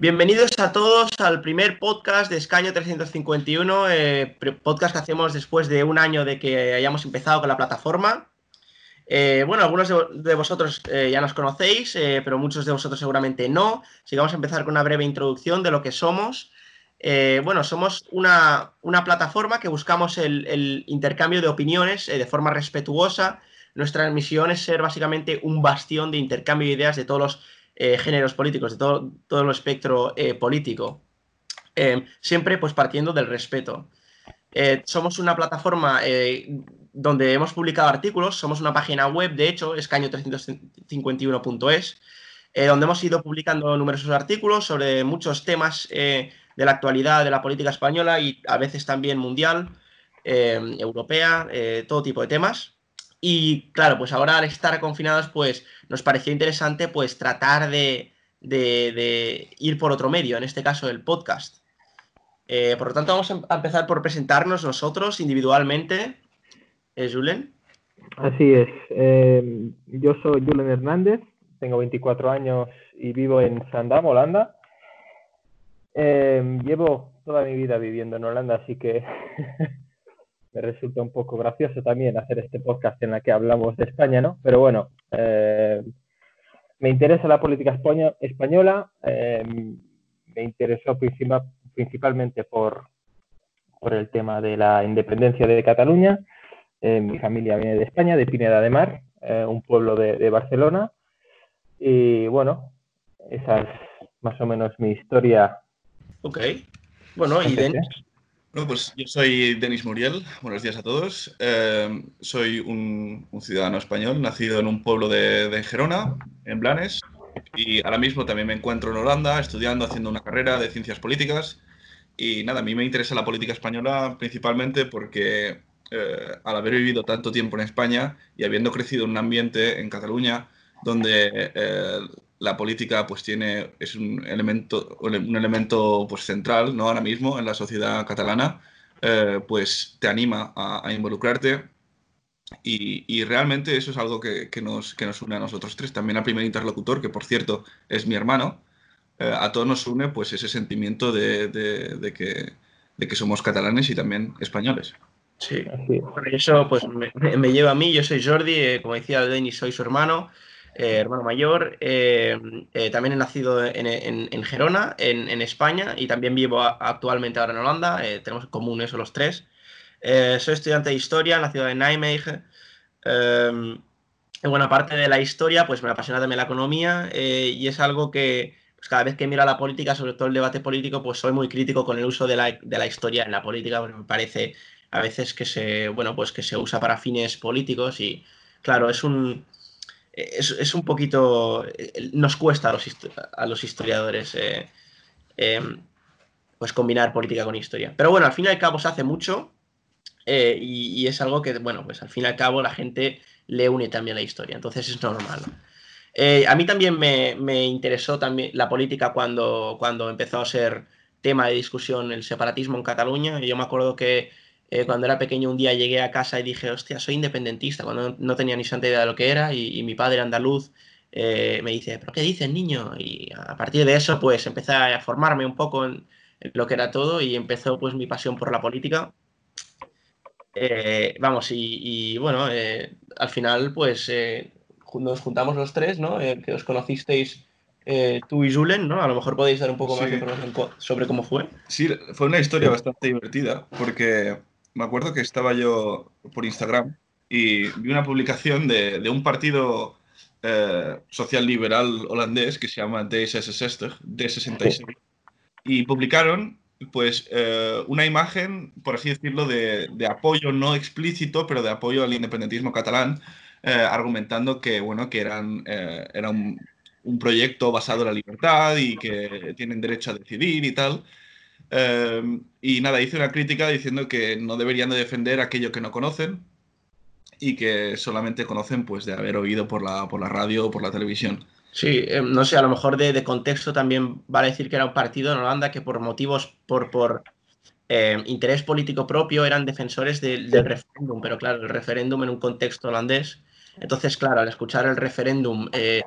Bienvenidos a todos al primer podcast de Escaño 351, eh, podcast que hacemos después de un año de que hayamos empezado con la plataforma. Eh, bueno, algunos de, vosotros eh, ya nos conocéis, pero muchos de vosotros seguramente no. Así que vamos a empezar con una breve introducción de lo que somos. bueno, somos una, plataforma que buscamos el, el intercambio de opiniones de forma respetuosa. Nuestra misión es ser básicamente un bastión de intercambio de ideas de todos los eh, géneros políticos, de todo, todo el espectro eh, político, eh, siempre pues partiendo del respeto. somos una plataforma donde hemos publicado artículos, somos una página web, de hecho, escaño351.es, donde hemos ido publicando numerosos artículos sobre muchos temas de la actualidad de la política española y a veces también mundial, europea, todo tipo de temas. Y claro, pues ahora al estar confinados, pues nos pareció interesante pues tratar de, ir por otro medio, en este caso el podcast. Eh, por lo tanto, vamos a empezar por presentarnos nosotros individualmente. ¿Es Julen? Así es. Eh, yo soy Julen Hernández, tengo 24 años y vivo en Sandam, Holanda. Eh, llevo toda mi vida viviendo en Holanda, así que me resulta un poco gracioso también hacer este podcast en la que hablamos de España, ¿no? Pero bueno, eh, me interesa la política española, eh, me interesó principalmente por, por el tema de la independencia de Cataluña. Eh, mi familia viene de España, de Pineda de Mar, un pueblo de, Barcelona. Y bueno, esa es más o menos mi historia. Ok. Bueno, y bueno, pues yo soy Denis Muriel, buenos días a todos. Eh, soy un, ciudadano español, nacido en un pueblo de, Gerona, en Blanes, y ahora mismo también me encuentro en Holanda estudiando, haciendo una carrera de ciencias políticas. Y nada, a mí me interesa la política española principalmente porque eh, al haber vivido tanto tiempo en España y habiendo crecido en un ambiente en Cataluña donde eh, la política pues tiene, es un elemento, un elemento pues, central ¿no? ahora mismo en la sociedad catalana, eh, pues te anima a, involucrarte y, realmente eso es algo que, nos, que nos une a nosotros tres, también al primer interlocutor, que por cierto es mi hermano, eh, a todos nos une pues ese sentimiento de, de, que, de que somos catalanes y también españoles. Sí, bueno, eso pues me, me, lleva a mí, yo soy Jordi, eh, como decía Denis, soy su hermano. Eh, hermano mayor. Eh, eh, también he nacido en, Gerona, en, España, y también vivo actualmente ahora en Holanda. tenemos en común eso los tres. soy estudiante de historia en la ciudad de Nijmegen. en buena parte de la historia, pues me apasiona también la economía y es algo que pues cada vez que miro a la política, sobre todo el debate político, pues soy muy crítico con el uso de la, de la historia en la política, porque me parece a veces que se, bueno, pues que se usa para fines políticos y, claro, es un, es, un poquito, nos cuesta a los, a los historiadores eh, em, pues combinar política con historia. Pero bueno, al fin y al cabo se hace mucho eh, y, es algo que, bueno, pues al fin y al cabo la gente le une también la historia, entonces es normal. Eh, a mí también me, me, interesó también la política cuando, cuando empezó a ser tema de discusión el separatismo en Cataluña. Yo me acuerdo que eh, cuando era pequeño un día llegué a casa y dije, hostia, soy independentista, cuando no, tenía ni santa idea de lo que era y, mi padre andaluz eh, me dice, ¿pero qué dices, niño? Y a partir de eso, pues empecé a formarme un poco en, lo que era todo y empezó pues mi pasión por la política. Eh, vamos, y, bueno, al final pues nos juntamos los tres, ¿no? que os conocisteis tú y Julen, ¿no? A lo mejor podéis dar un poco más de información sobre cómo fue. Sí, fue una historia bastante divertida porque me acuerdo que estaba yo por Instagram y vi una publicación de, un partido eh, social liberal holandés que se llama D66, D66, y publicaron pues eh, una imagen, por así decirlo, de, apoyo no explícito, pero de apoyo al independentismo catalán, eh, argumentando que, bueno, que eran, era un, un, proyecto basado en la libertad y que tienen derecho a decidir y tal. Em, y nada, hice una crítica diciendo que no deberían de defender aquello que no conocen y que solamente conocen pues de haber oído por la, por la radio o por la televisión. Sí, em, no sé, a lo mejor de, contexto también vale decir que era un partido en Holanda que por motivos, por, por em, interés político propio eran defensores del referéndum, pero claro, el referéndum en un contexto holandés Entonces, claro, al escuchar el referéndum eh,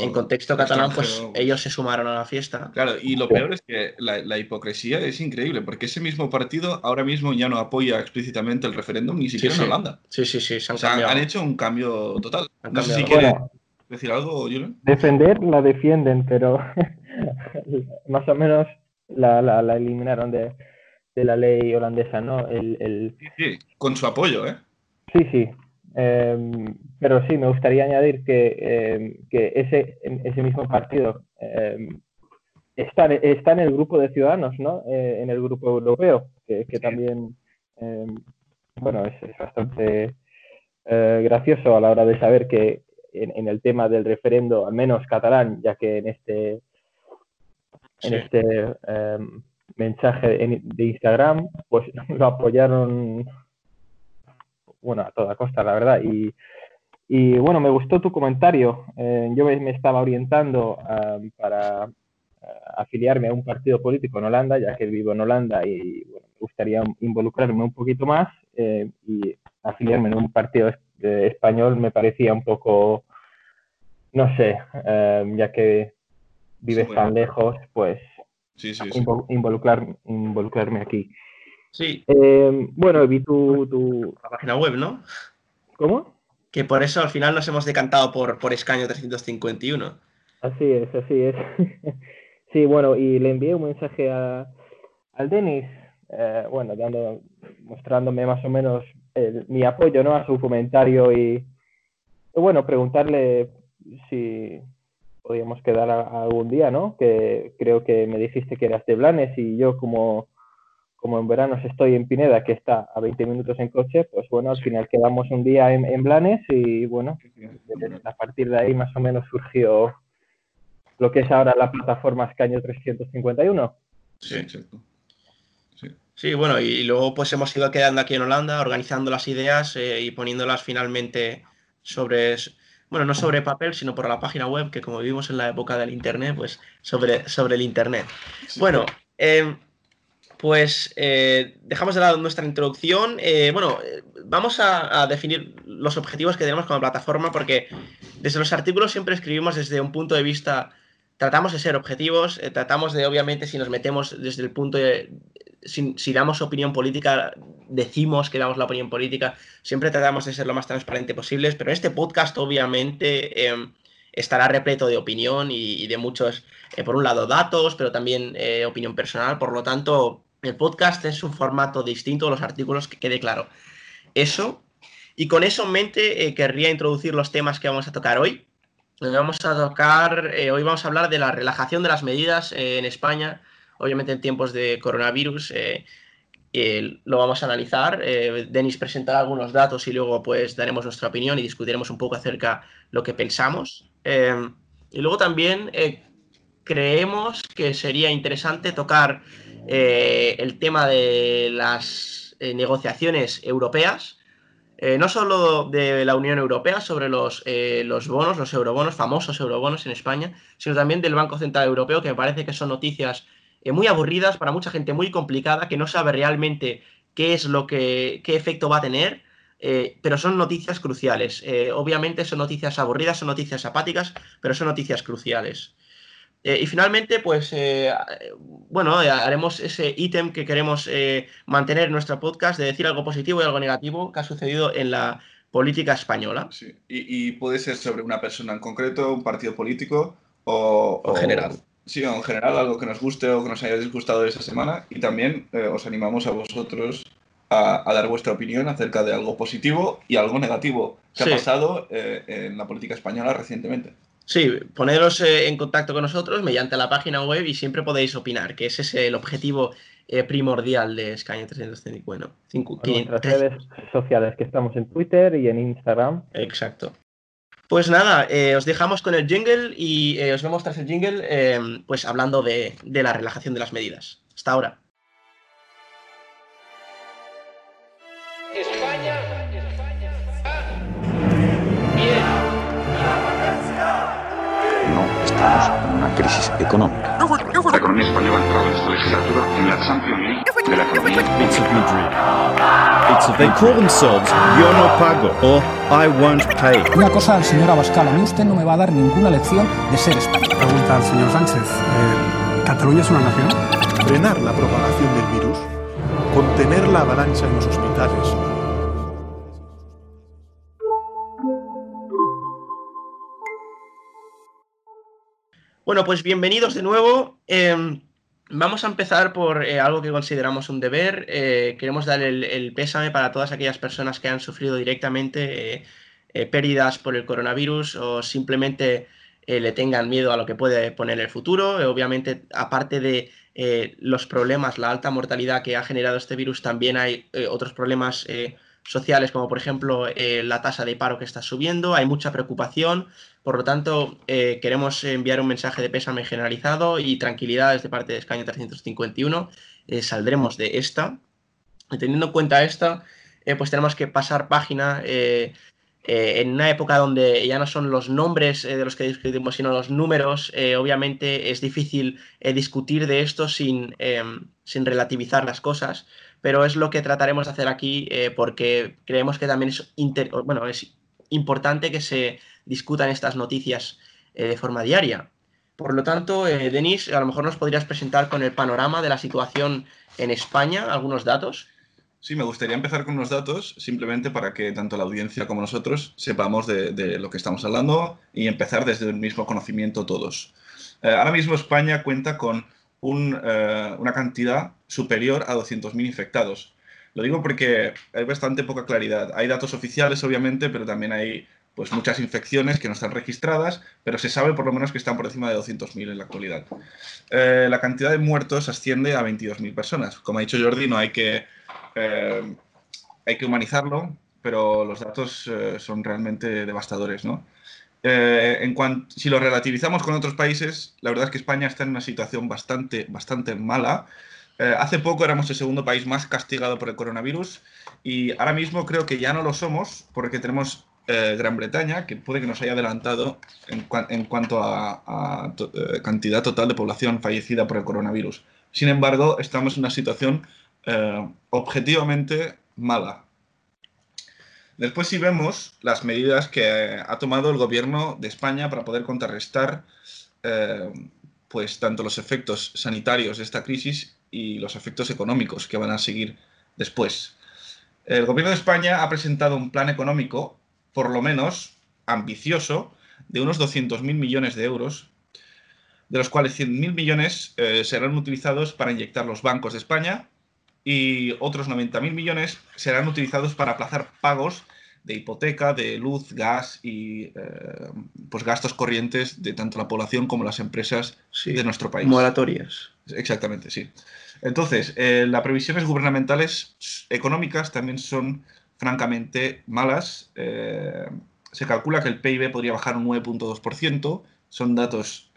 en contexto, catalán, pues ellos se sumaron a la fiesta. Claro, y lo peor es que la, hipocresía es increíble, porque ese mismo partido ahora mismo ya no apoya explícitamente el referéndum, ni siquiera en Holanda. Sí, sí, sí. Se han, han, hecho un cambio total. no sé si quiere decir algo, Julian. Defender la defienden, pero más o menos la, la, eliminaron de, de, la ley holandesa, ¿no? El, el... Sí, sí, con su apoyo, ¿eh? Sí, sí. Em, pero sí, me gustaría añadir que, em, que ese, ese mismo partido em, está, está en el grupo de ciudadanos, ¿no? Eh, en el grupo europeo, que, que también, bueno, es, es bastante eh, gracioso a la hora de saber que en, en, el tema del referendo, al menos catalán, ya que en este, en este mensaje de Instagram, pues lo apoyaron bueno, a toda costa, la verdad. Y, y bueno, me gustó tu comentario. Eh, yo me, estaba orientando para afiliarme a un partido político en Holanda, ya que vivo en Holanda y bueno, me gustaría involucrarme un poquito más eh, y afiliarme en un partido eh, español me parecía un poco, no sé, ya que vives tan lejos, pues involucrar, involucrarme aquí. Sí. Eh, bueno, vi tu, La página web, ¿no? ¿Cómo? Que por eso al final nos hemos decantado por, por escaño 351. Así es, así es. sí, bueno, y le envié un mensaje a, al Denis, eh, bueno, dando, mostrándome más o menos mi apoyo ¿no? a su comentario y, bueno, preguntarle si podíamos quedar algún día, ¿no? Que creo que me dijiste que eras de Blanes y yo como como en verano estoy en Pineda, que está a 20 minutos en coche, pues bueno, al final quedamos un día en, Blanes y bueno, a partir de ahí más o menos surgió lo que es ahora la plataforma Escaño 351. Sí, exacto. Sí. bueno, y luego pues hemos ido quedando aquí en Holanda, organizando las ideas eh, y poniéndolas finalmente sobre, bueno, no sobre papel, sino por la página web, que como vivimos en la época del Internet, pues sobre, sobre el Internet. Bueno, eh, pues eh, dejamos de lado nuestra introducción. Eh, bueno, eh, vamos a, definir los objetivos que tenemos como plataforma porque desde los artículos siempre escribimos desde un punto de vista, tratamos de ser objetivos, tratamos de, obviamente, si nos metemos desde el punto de, si, si, damos opinión política, decimos que damos la opinión política, siempre tratamos de ser lo más transparente posible, pero este podcast, obviamente, em, estará repleto de opinión y de muchos, por un lado, datos, pero también opinión personal, por lo tanto el podcast es un formato distinto a los artículos, que quede claro. Eso. Y con eso en mente, eh, querría introducir los temas que vamos a tocar hoy. Vamos a tocar, eh, hoy vamos a hablar de la relajación de las medidas eh, en España, obviamente en tiempos de coronavirus. lo vamos a analizar. Denis presentará algunos datos y luego pues daremos nuestra opinión y discutiremos un poco acerca de lo que pensamos. y luego también creemos que sería interesante tocar eh, el tema de las eh, negociaciones europeas, eh, no solo de la Unión Europea sobre los, los bonos, los eurobonos, famosos eurobonos en España, sino también del Banco Central Europeo, que me parece que son noticias muy aburridas para mucha gente muy complicada, que no sabe realmente qué es lo que, qué efecto va a tener. pero son noticias cruciales. obviamente son noticias aburridas, son noticias apáticas, pero son noticias cruciales. Eh, y finalmente, pues, eh, bueno, eh, haremos ese ítem que queremos mantener en nuestro podcast de decir algo positivo y algo negativo que ha sucedido en la política española. Sí. Y, puede ser sobre una persona en concreto, un partido político o... en general. Sí, o en general, algo que nos guste o que nos haya disgustado esta semana. Y también os animamos a vosotros a, dar vuestra opinión acerca de algo positivo y algo negativo que ha pasado en la política española recientemente. Sí, poneros eh, en contacto con nosotros mediante la página web y siempre podéis opinar, que ese es el objetivo eh, primordial de 350. En nuestras redes sociales, que estamos en Twitter y en Instagram. Exacto. Pues nada, eh, os dejamos con el jingle y os vemos tras el jingle, pues hablando de, de la relajación de las medidas. Hasta ahora. Estamos en una crisis económica. La economía española ha entrado en esta legislatura en la Champions League de la economía. It's Madrid. It's of, they call themselves Yo no pago or I won't pay. Una cosa al señor Abascal, a mí usted no me va a dar ninguna lección de ser español. Pregunta al señor Sánchez, eh, ¿Cataluña es una nación? Frenar la propagación del virus, contener la avalancha en los hospitales, Bueno, pues bienvenidos de nuevo. Em, vamos a empezar por eh, algo que consideramos un deber. Eh, queremos dar el, pésame para todas aquellas personas que han sufrido directamente eh, pérdidas por el coronavirus o simplemente le tengan miedo a lo que puede poner el futuro. obviamente, aparte de los problemas, la alta mortalidad que ha generado este virus, también hay otros problemas sociales, como por ejemplo la tasa de paro que está subiendo. Hay mucha preocupación por lo tanto, eh, queremos enviar un mensaje de pésame generalizado y tranquilidad desde parte de Escaño 351. Eh, saldremos de esta. Teniendo en cuenta esta, eh, pues tenemos que pasar página en una época donde ya no son los nombres de los que discutimos, sino los números. obviamente es difícil discutir de esto sin, sin, relativizar las cosas, pero es lo que trataremos de hacer aquí porque creemos que también es, bueno, es importante que se discutan estas noticias eh, de forma diaria. Por lo tanto, eh, Denis, a lo mejor nos podrías presentar con el panorama de la situación en España, algunos datos. Sí, me gustaría empezar con unos datos, simplemente para que tanto la audiencia como nosotros sepamos de, lo que estamos hablando y empezar desde el mismo conocimiento todos. Eh, ahora mismo España cuenta con una cantidad superior a 200.000 infectados. Lo digo porque hay bastante poca claridad. Hay datos oficiales, obviamente, pero también hay pues muchas infecciones que no están registradas, pero se sabe por lo menos que están por encima de 200.000 en la actualidad. Eh, la cantidad de muertos asciende a 22.000 personas. Como ha dicho Jordi, no hay que, eh, hay que humanizarlo, pero los datos eh, son realmente devastadores. ¿no? en cuanto, si lo relativizamos con otros países, la verdad es que España está en una situación bastante, bastante mala. Hace poco éramos el segundo país más castigado por el coronavirus y ahora mismo creo que ya no lo somos porque tenemos eh, Gran Bretaña, que puede que nos haya adelantado en, cuanto a, eh, cantidad total de población fallecida por el coronavirus. Sin embargo, estamos en una situación eh, objetivamente mala. Después, si vemos las medidas que ha tomado el gobierno de España para poder contrarrestar pues tanto los efectos sanitarios de esta crisis y los efectos económicos que van a seguir después. El gobierno de España ha presentado un plan económico por lo menos ambicioso, de unos 200.000 millones de euros, de los cuales 100.000 millones eh, serán utilizados para inyectar los bancos de España y otros 90.000 millones serán utilizados para aplazar pagos de hipoteca, de luz, gas y eh, pues gastos corrientes de tanto la población como las empresas de nuestro país. Moratorias. Exactamente, sí. Entonces, eh, las previsiones gubernamentales económicas también son francamente malas. Eh, se calcula que el PIB podría bajar un 9.2%, son datos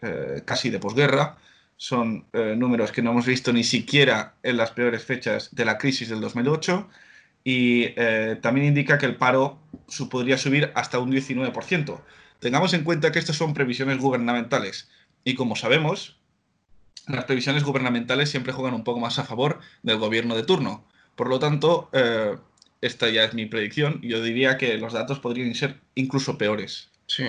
casi de posguerra, son números que no hemos visto ni siquiera en las peores fechas de la crisis del 2008 y también indica que el paro podría subir hasta un 19%. Tengamos en cuenta que estas son previsiones gubernamentales y como sabemos, las previsiones gubernamentales siempre juegan un poco más a favor del gobierno de turno. Por lo tanto, esta ya es mi predicción, yo diría que los datos podrían ser incluso peores. Sí,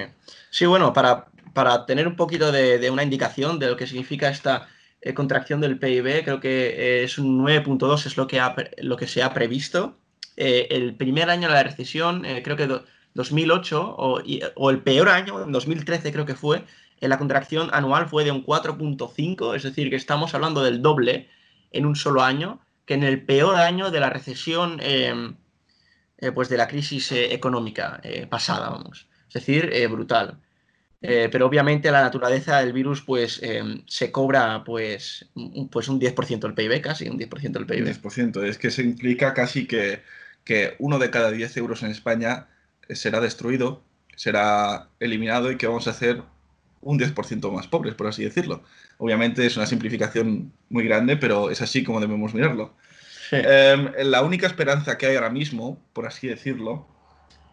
sí bueno, para, para tener un poquito de, una indicación de lo que significa esta eh, contracción del PIB, creo que eh, es un 9.2, es lo que, lo que se ha previsto. Eh, el primer año de la recesión, creo que 2008, o, el peor año, en 2013 creo que fue, la contracción anual fue de un 4.5, es decir, que estamos hablando del doble en un solo año, que en el peor año de la recesión eh, pues de la crisis eh, económica eh, pasada, vamos. Es decir, brutal. pero obviamente la naturaleza del virus pues se cobra pues, pues un 10% del PIB, casi un 10% del PIB. Un 10%, es que se implica casi que, que uno de cada 10 euros en España será destruido, será eliminado y que vamos a hacer un 10% más pobres, por así decirlo. Obviamente es una simplificación muy grande, pero es así como debemos mirarlo. Em, la única esperanza que hay ahora mismo, por así decirlo,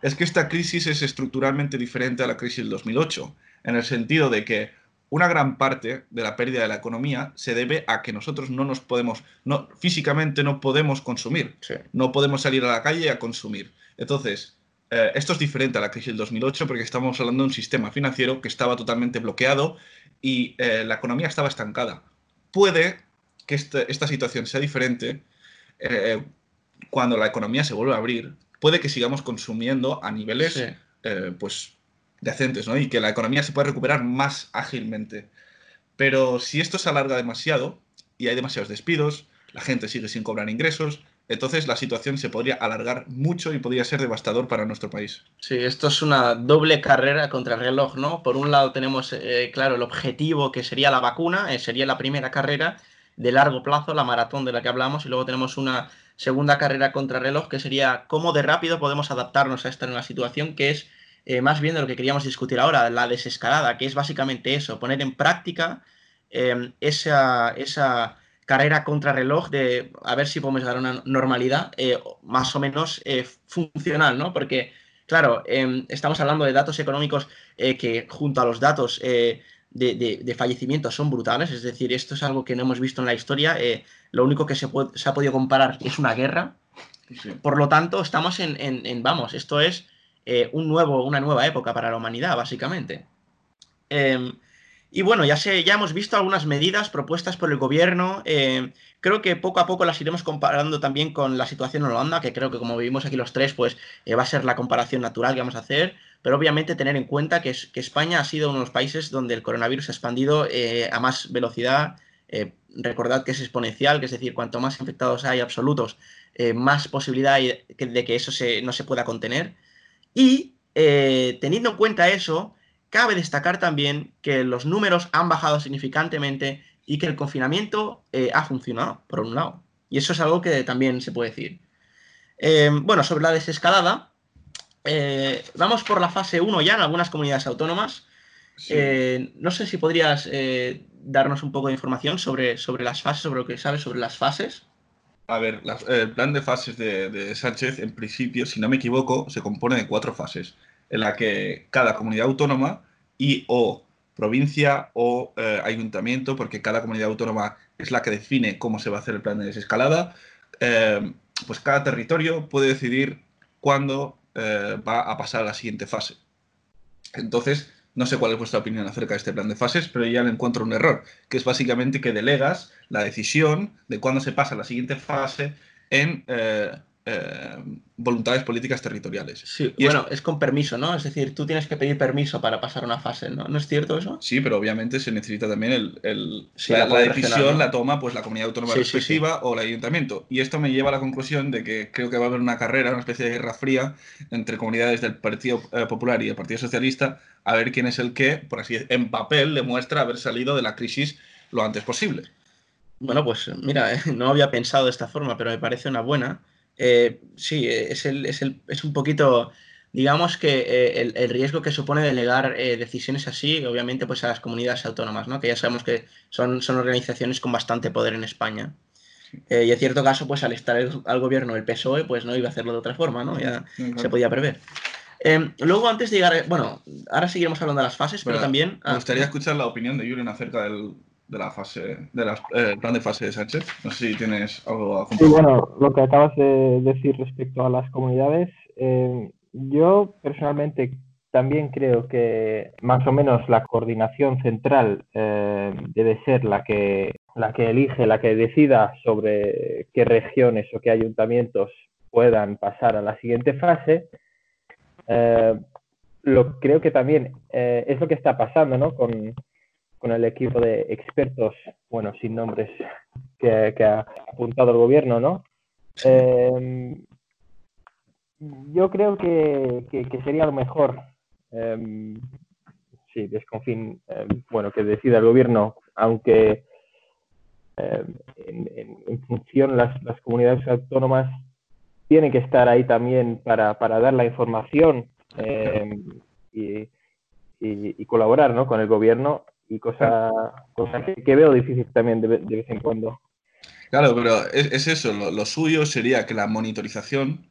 es que esta crisis es estructuralmente diferente a la crisis del 2008, en el sentido de que una gran parte de la pérdida de la economía se debe a que nosotros no nos podemos, no, físicamente no podemos consumir, Sí. no podemos salir a la calle a consumir. Entonces, eh, esto es diferente a la crisis del 2008 porque estamos hablando de un sistema financiero que estaba totalmente bloqueado y eh, la economía estaba estancada. Puede que este- esta situación sea diferente eh, cuando la economía se vuelva a abrir. Puede que sigamos consumiendo a niveles Sí. pues decentes, ¿no? Y que la economía se pueda recuperar más ágilmente. Pero si esto se alarga demasiado y hay demasiados despidos, la gente sigue sin cobrar ingresos, entonces la situación se podría alargar mucho y podría ser devastador para nuestro país. Sí, esto es una doble carrera contra el reloj, ¿no? Por un lado tenemos, eh, claro, el objetivo que sería la vacuna, eh, sería la primera carrera de largo plazo, la maratón de la que hablamos, y luego tenemos una segunda carrera contra el reloj que sería cómo de rápido podemos adaptarnos a esta nueva situación, que es eh, más bien de lo que queríamos discutir ahora, la desescalada, que es básicamente eso, poner en práctica eh, esa, esa carrera contra reloj de a ver si podemos a una normalidad eh, más o menos eh, funcional, ¿no? Porque, claro, eh, estamos hablando de datos económicos que junto a los datos de, de- de fallecimientos son brutales, es decir, esto es algo que no hemos visto en la historia, lo único que se, se ha podido comparar es una guerra, por lo tanto, estamos en, en- en- vamos, esto es eh, un nuevo, una nueva época para la humanidad, básicamente. Em, y bueno, ya, sé, ya hemos visto algunas medidas propuestas por el gobierno. em, creo que poco a poco las iremos comparando también con la situación en Holanda, que creo que como vivimos aquí los tres, pues eh, va a ser la comparación natural que vamos a hacer. Pero obviamente tener en cuenta que, es- que España ha sido uno de los países donde el coronavirus ha expandido eh, a más velocidad. Recordad que es exponencial, que es decir, cuanto más infectados hay absolutos, más posibilidad de que eso se- no se pueda contener. Y eh, teniendo en cuenta eso, cabe destacar también que los números han bajado significantemente y que el confinamiento eh, ha funcionado, por un lado. Y eso es algo que también se puede decir. Eh, bueno, sobre la desescalada, eh, vamos por la fase 1 ya en algunas comunidades autónomas. Sí. No sé si podrías darnos un poco de información sobre, sobre las fases, sobre lo que sabes sobre las fases. A ver, el plan de fases de, de Sánchez, en principio, si no me equivoco, se compone de cuatro fases, en la que cada comunidad autónoma y o provincia o eh, ayuntamiento, porque cada comunidad autónoma es la que define cómo se va a hacer el plan de desescalada, eh, pues cada territorio puede decidir cuándo eh, va a pasar a la siguiente fase. Entonces, no sé cuál es vuestra opinión acerca de este plan de fases, pero ya le encuentro un error, que es básicamente que delegas la decisión de cuándo se pasa a la siguiente fase en eh, eh, voluntades políticas territoriales. Sí, Y bueno, es con permiso, ¿no? Es decir, tú tienes que pedir permiso para pasar una fase, ¿no? ¿No es cierto eso? Sí, pero obviamente se necesita también el, el- Sí, la, decisión regional, ¿no? la toma pues la comunidad autónoma Sí, sí, respectiva o el ayuntamiento. Y esto me lleva a la conclusión de que creo que va a haber una carrera, una especie de guerra fría entre comunidades del Partido eh, Popular y el Partido Socialista a ver quién es el que, por así decir, en papel demuestra haber salido de la crisis lo antes posible. Bueno, pues mira, no había pensado de esta forma, pero me parece una buena. Eh, sí, eh, es, el, es, el, es un poquito, digamos que eh, el, el, riesgo que supone delegar eh, decisiones así, obviamente, pues a las comunidades autónomas, ¿no? Que ya sabemos que son, son organizaciones con bastante poder en España. Eh, y en cierto caso, pues al estar el, al gobierno el PSOE, pues no iba a hacerlo de otra forma, ¿no? Ya Claro. se podía prever. Eh, luego, antes de llegar, bueno, ahora seguiremos hablando de las fases, pero también... Me ah, gustaría escuchar la opinión de Julen acerca del, de la fase, del plan de fase de Sánchez. No sé si tienes algo a Sí, compartir. bueno, lo que acabas de decir respecto a las comunidades, eh, yo personalmente también creo que más o menos la coordinación central eh, debe ser la que, la que elige, la que decida sobre qué regiones o qué ayuntamientos puedan pasar a la siguiente fase. Eh, lo creo que también eh, es lo que está pasando, ¿no? Con, con el equipo de expertos, bueno, sin nombres, que, que ha apuntado el gobierno, ¿no? Eh, yo creo que, que, que, sería lo mejor, eh, sí, desconfín, eh, bueno, que decida el gobierno, aunque eh, en, en, en, función las, las comunidades autónomas tienen que estar ahí también para, para dar la información eh, y, y, y, colaborar ¿no? con el gobierno y cosa, cosa que, que, veo difícil también de, de, vez en cuando. Claro, pero es, es eso, lo, lo, suyo sería que la monitorización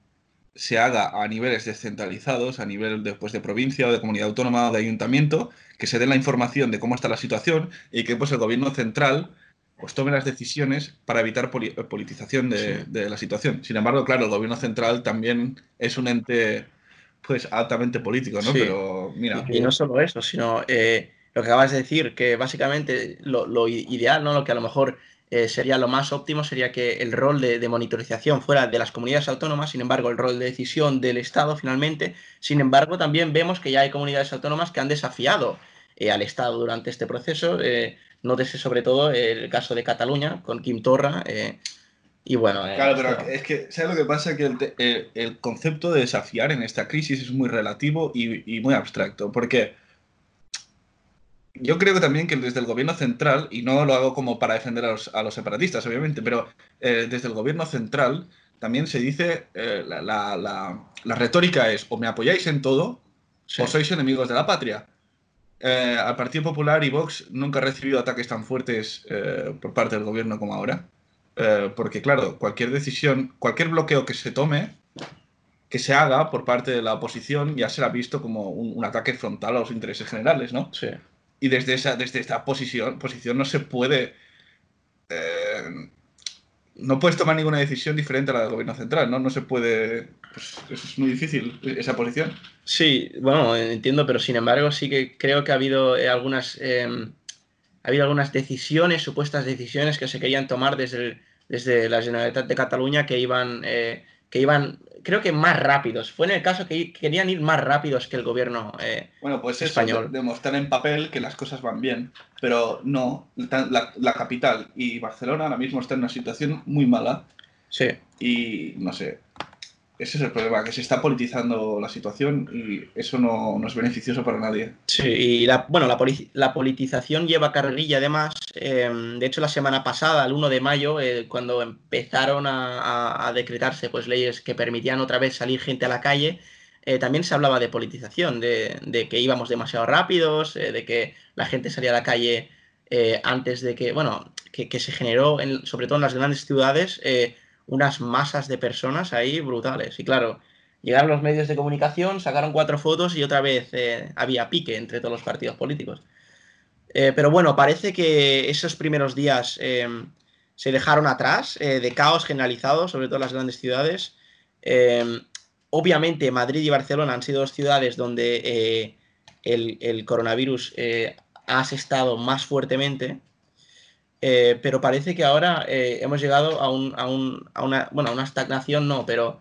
se haga a niveles descentralizados, a nivel después de provincia o de comunidad autónoma o de ayuntamiento, que se dé la información de cómo está la situación y que pues el gobierno central pues tome las decisiones para evitar poli- politización de, de la situación. Sin embargo, claro, el gobierno central también es un ente pues altamente político, ¿no? Sí. Pero mira, Y no solo eso, sino eh, lo que acabas de decir, que básicamente lo, ideal, ¿no? Lo que a lo mejor eh, sería lo más óptimo sería que el rol de, de monitorización fuera de las comunidades autónomas, sin embargo, el rol de decisión del Estado finalmente. Sin embargo, también vemos que ya hay comunidades autónomas que han desafiado eh, al Estado durante este proceso. Eh, nótese sobre todo el caso de Cataluña con Quim Torra. eh, y bueno, eh, Claro, pero es que, ¿sabes lo que pasa? Que el, te- el- el concepto de desafiar en esta crisis es muy relativo y, y muy abstracto, porque yo creo también que desde el gobierno central, y no lo hago como para defender a los, a los separatistas, obviamente, pero eh, desde el gobierno central también se dice, la, la- la- la retórica es, o me apoyáis en todo, sí. o sois enemigos de la patria. Eh, al Partido Popular y Vox nunca ha recibido ataques tan fuertes eh, por parte del gobierno como ahora. Eh, porque, claro, cualquier decisión, cualquier bloqueo que se tome, que se haga por parte de la oposición, ya será visto como un, un ataque frontal a los intereses generales, ¿no? Sí. Y desde, esa, desde esta posición, posición no se puede. No puedes tomar ninguna decisión diferente a la del gobierno central, ¿no? No se puede. Pues, es muy difícil, esa posición. Sí, bueno, entiendo, pero sin embargo sí que creo que ha habido eh, algunas eh, ha habido algunas decisiones, supuestas decisiones que se querían tomar desde, desde la Generalitat de Cataluña que iban eh, que iban creo que más rápidos. Fue en el caso que querían ir más rápidos que el gobierno. eh, Bueno, pues eso, Español. de- demostrar en papel que las cosas van bien, pero no, la- la capital y Barcelona ahora mismo están en una situación muy mala sí. y no sé, ese es el problema, que se está politizando la situación y eso no, no es beneficioso para nadie. Sí, y la, bueno, la, la politización lleva carrerilla además. eh, de hecho, la semana pasada, el 1 de mayo, eh, cuando empezaron a, a- decretarse pues, leyes que permitían otra vez salir gente a la calle, eh, también se hablaba de politización, de, de que íbamos demasiado rápidos, eh, de que la gente salía a la calle antes de que, bueno, que, que se generó, en- sobre todo en las grandes ciudades, unas masas de personas ahí brutales. Y claro, llegaron los medios de comunicación, sacaron cuatro fotos y otra vez eh, había pique entre todos los partidos políticos. Eh, pero bueno, parece que esos primeros días eh, se dejaron atrás, de caos generalizado, sobre todo en las grandes ciudades. Obviamente Madrid y Barcelona han sido dos ciudades donde el, el coronavirus ha asestado más fuertemente. Eh, pero parece que ahora eh, hemos llegado a, un, a, un- a una, bueno, a una estagnación, no, pero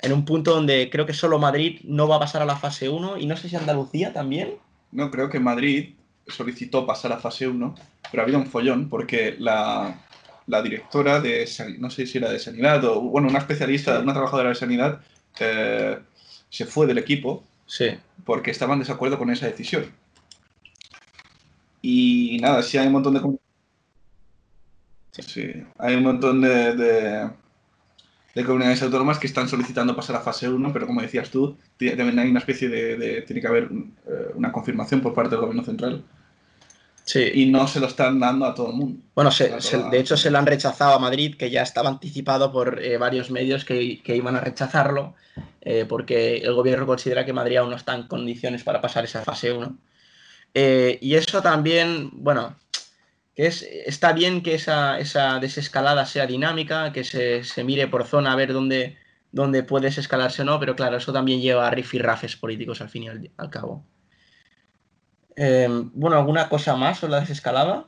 en un punto donde creo que solo Madrid no va a pasar a la fase 1 y no sé si Andalucía también. No, creo que Madrid solicitó pasar a fase 1, pero ha habido un follón porque la, la directora de, no sé si era de Sanidad o, bueno, una especialista, una trabajadora de Sanidad, eh, se fue del equipo Sí, porque estaban en desacuerdo con esa decisión. Y nada, sí hay un montón de... Sí, hay un montón de, de, de comunidades autónomas que están solicitando pasar a fase 1, pero como decías tú, también hay una especie de... de- tiene que haber eh, una confirmación por parte del gobierno central sí. y no se lo están dando a todo el mundo. Bueno, se- de hecho se lo han rechazado a Madrid, que ya estaba anticipado por eh, varios medios que, que iban a rechazarlo, eh, porque el gobierno considera que Madrid aún no está en condiciones para pasar esa fase 1. Eh, y eso también, bueno, que es, está bien que esa, esa desescalada sea dinámica, que se, se mire por zona a ver dónde, dónde puede desescalarse o no, pero claro, eso también lleva a rifirrafes políticos al fin y al, al cabo. Eh, bueno, ¿alguna cosa más sobre la desescalada?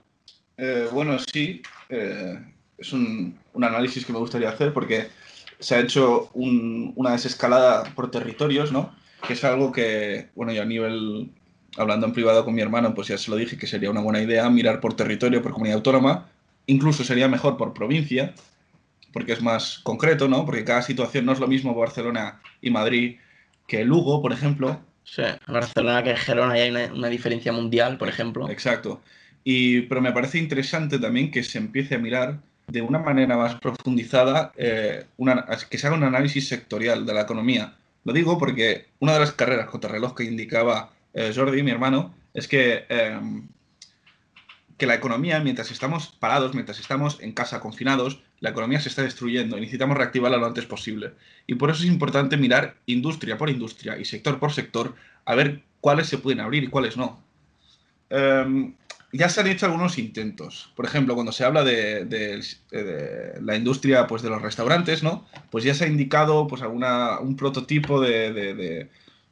Eh, bueno, sí, eh, es un, un análisis que me gustaría hacer porque se ha hecho un- una desescalada por territorios, ¿no? Que es algo que, bueno, yo a nivel, hablando en privado con mi hermano, pues ya se lo dije que sería una buena idea mirar por territorio, por comunidad autónoma, incluso sería mejor por provincia, porque es más concreto, ¿no? Porque cada situación no es lo mismo Barcelona y Madrid que Lugo, por ejemplo, Sí, Barcelona que Gerona hay una, una diferencia mundial, por ejemplo. Exacto. Y, pero me parece interesante también que se empiece a mirar de una manera más profundizada, eh, una- que se haga un análisis sectorial de la economía. Lo digo porque una de las carreras contrarreloj que indicaba eh, Jordi, mi hermano, es que eh, que la economía, mientras estamos parados, mientras estamos en casa confinados, la economía se está destruyendo y necesitamos reactivarla lo antes posible. Y por eso es importante mirar industria por industria y sector por sector a ver cuáles se pueden abrir y cuáles no. Em, ya se han hecho algunos intentos. Por ejemplo, cuando se habla de, de- de la industria pues, de los restaurantes, ¿no? Pues ya se ha indicado pues, alguna, un prototipo de,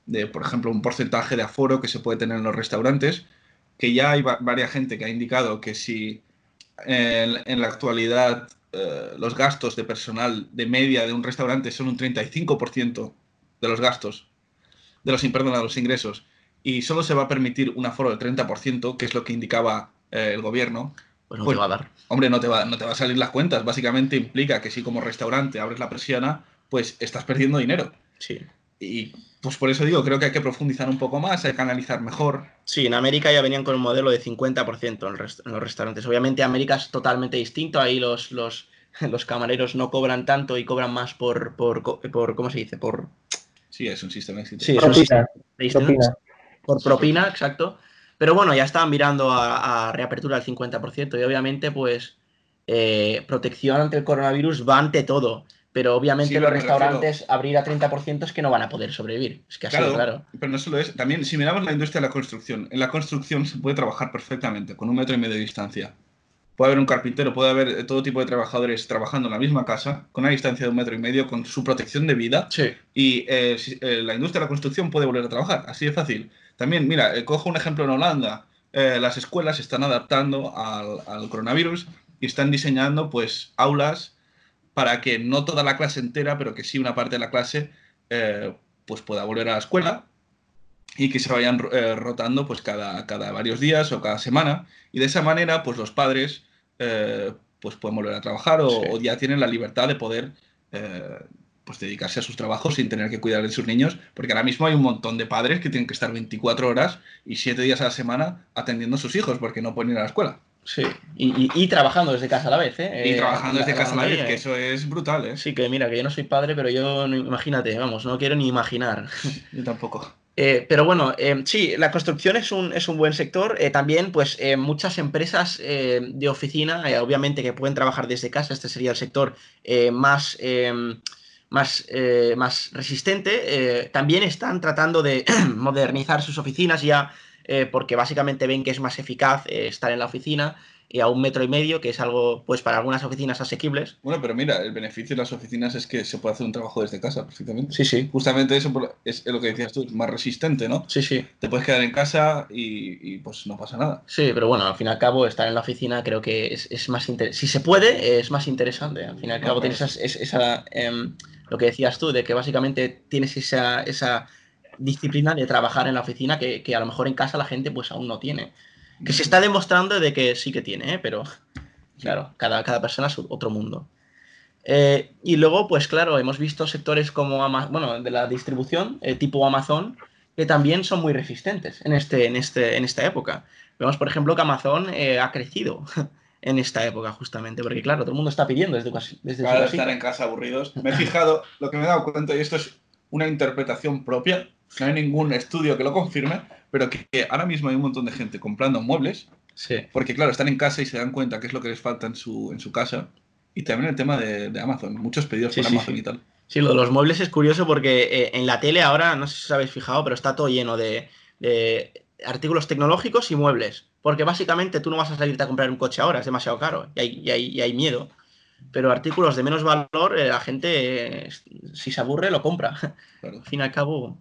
de- por ejemplo, un porcentaje de aforo que se puede tener en los restaurantes, que ya hay va- varias gente que ha indicado que si en, en la actualidad eh, los gastos de personal de media de un restaurante son un 35% de los gastos, de los, perdón, de los ingresos, y solo se va a permitir un aforo del 30%, que es lo que indicaba eh, el gobierno, Pues no Pues- te va a dar. hombre, no te, va, no te va a salir las cuentas. Básicamente implica que si como restaurante abres la persiana, pues estás perdiendo dinero. Sí. Y pues por eso digo, creo que hay que profundizar un poco más, hay que analizar mejor. Sí, en América ya venían con un modelo de 50% en, rest- en los restaurantes. Obviamente América es totalmente distinto, ahí los, los, los camareros no cobran tanto y cobran más por, por, por ¿cómo se dice? Por, Sí, es un sistema exitoso. sí, es un Propina, sistema distinto. propina. por propina, exacto. Pero bueno, ya estaban mirando a, a reapertura al 50% y obviamente pues eh, protección ante el coronavirus va ante todo. Pero obviamente Sí, los refiero- restaurantes abrir a 30% es que no van a poder sobrevivir. Es que así, Claro, claro. pero no solo es, también si miramos la industria de la construcción, en la construcción se puede trabajar perfectamente con un metro y medio de distancia. Puede haber un carpintero, puede haber todo tipo de trabajadores trabajando en la misma casa, con una distancia de un metro y medio, con su protección de vida, Sí. y eh, eh, la industria de la construcción puede volver a trabajar, así de fácil. También, mira, eh, cojo un ejemplo en Holanda, eh, las escuelas se están adaptando al, al coronavirus y están diseñando pues aulas para que no toda la clase entera, pero que sí una parte de la clase eh, pues pueda volver a la escuela y que se vayan eh, rotando pues cada, cada varios días o cada semana y de esa manera pues los padres eh, pues pueden volver a trabajar o, Sí. o ya tienen la libertad de poder pues dedicarse a sus trabajos sin tener que cuidar de sus niños porque ahora mismo hay un montón de padres que tienen que estar 24 horas y 7 días a la semana atendiendo a sus hijos porque no pueden ir a la escuela Sí. Y, y- y trabajando desde casa a la vez, ¿eh? y Eh, trabajando desde la- casa a la vez que ¿eh? eso es brutal ¿eh? Sí, que mira, que yo no soy padre, pero yo, imagínate, vamos, no quiero ni imaginar. yo tampoco Eh, pero bueno, eh, sí, la construcción es un, es un buen sector. Eh, también, pues, muchas empresas de oficina, obviamente, que pueden trabajar desde casa. Este sería el sector más, más, más resistente. También están tratando de modernizar sus oficinas ya, eh, porque básicamente ven que es más eficaz eh, estar en la oficina y a un metro y medio, que es algo, pues, para algunas oficinas asequibles. Bueno, pero mira, el beneficio de las oficinas es que se puede hacer un trabajo desde casa perfectamente. Sí, sí. Justamente eso es lo que decías tú, es más resistente, ¿no? Sí, sí. Te puedes quedar en casa y, y, pues no pasa nada. Sí, pero bueno, al fin y al cabo, estar en la oficina creo que es, es más interesante. Si se puede, es más interesante. Al fin y al cabo, Ajá. tienes esa, es- esa, em, lo que decías tú, de que básicamente tienes esa, esa disciplina de trabajar en la oficina que, que a lo mejor en casa la gente pues aún no tiene. Que se está demostrando de que sí que tiene, ¿eh? pero claro, cada, cada persona es otro mundo. Eh, y luego, pues claro, hemos visto sectores como Ama- bueno, de la distribución, eh, tipo Amazon, que también son muy resistentes en, este, en, este, en esta época. Vemos, por ejemplo, que Amazon eh, ha crecido en esta época, justamente, porque claro, todo el mundo está pidiendo desde, casi- desde su casita. estar en casa aburridos. Me he fijado, lo que me he dado cuenta, y esto es una interpretación propia, no hay ningún estudio que lo confirme, pero que, que ahora mismo hay un montón de gente comprando muebles, Sí. porque claro, están en casa y se dan cuenta qué es lo que les falta en su, en su casa. Y también el tema de, de Amazon, muchos pedidos Sí, por sí, Amazon y tal. Sí, lo de los muebles es curioso porque eh, en la tele ahora, no sé si os habéis fijado, pero está todo lleno de, de artículos tecnológicos y muebles. Porque básicamente tú no vas a salirte a comprar un coche ahora, es demasiado caro y hay, y hay, y hay miedo. Pero artículos de menos valor, eh, la gente, eh, si se aburre, lo compra. Claro. Al fin y al cabo,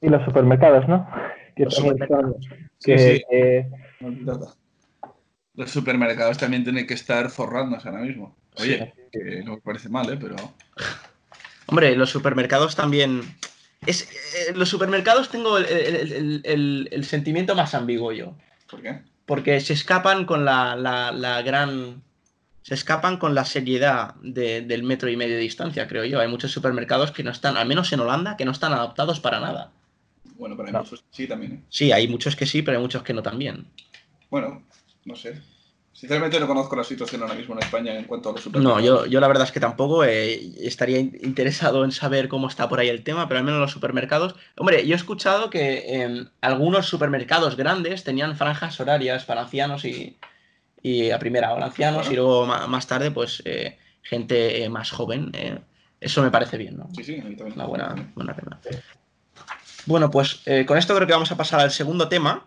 Y los supermercados, ¿no? Que Los supermercados. son- Sí, que- sí. verdad. Los supermercados también tienen que estar forrándose ahora mismo. Oye, que no me parece mal, ¿eh? Pero hombre, los supermercados también... Es, eh, los supermercados tengo el, el- el- el- el sentimiento más ambiguo yo. ¿por qué? porque se escapan con la, la- la gran. Se escapan con la seriedad de- del metro y medio de distancia, creo yo. Hay muchos supermercados que no están, al menos en Holanda, que no están adaptados para nada. Bueno, para No. muchos sí también, ¿eh? Sí, hay muchos que sí, pero hay muchos que no también. Bueno, no sé. Sinceramente no conozco la situación ahora mismo en España en cuanto a los No, supermercados. yo, yo la verdad es que tampoco eh, estaría in- interesado en saber cómo está por ahí el tema, pero al menos los supermercados. Hombre, yo he escuchado que em, algunos supermercados grandes tenían franjas horarias para ancianos y, y a primera hora ancianos y luego más tarde, pues eh, gente más joven. eso me parece bien, ¿no? Sí, sí, a mí también. Una buena, buena regla. Bueno, pues eh, con esto creo que vamos a pasar al segundo tema,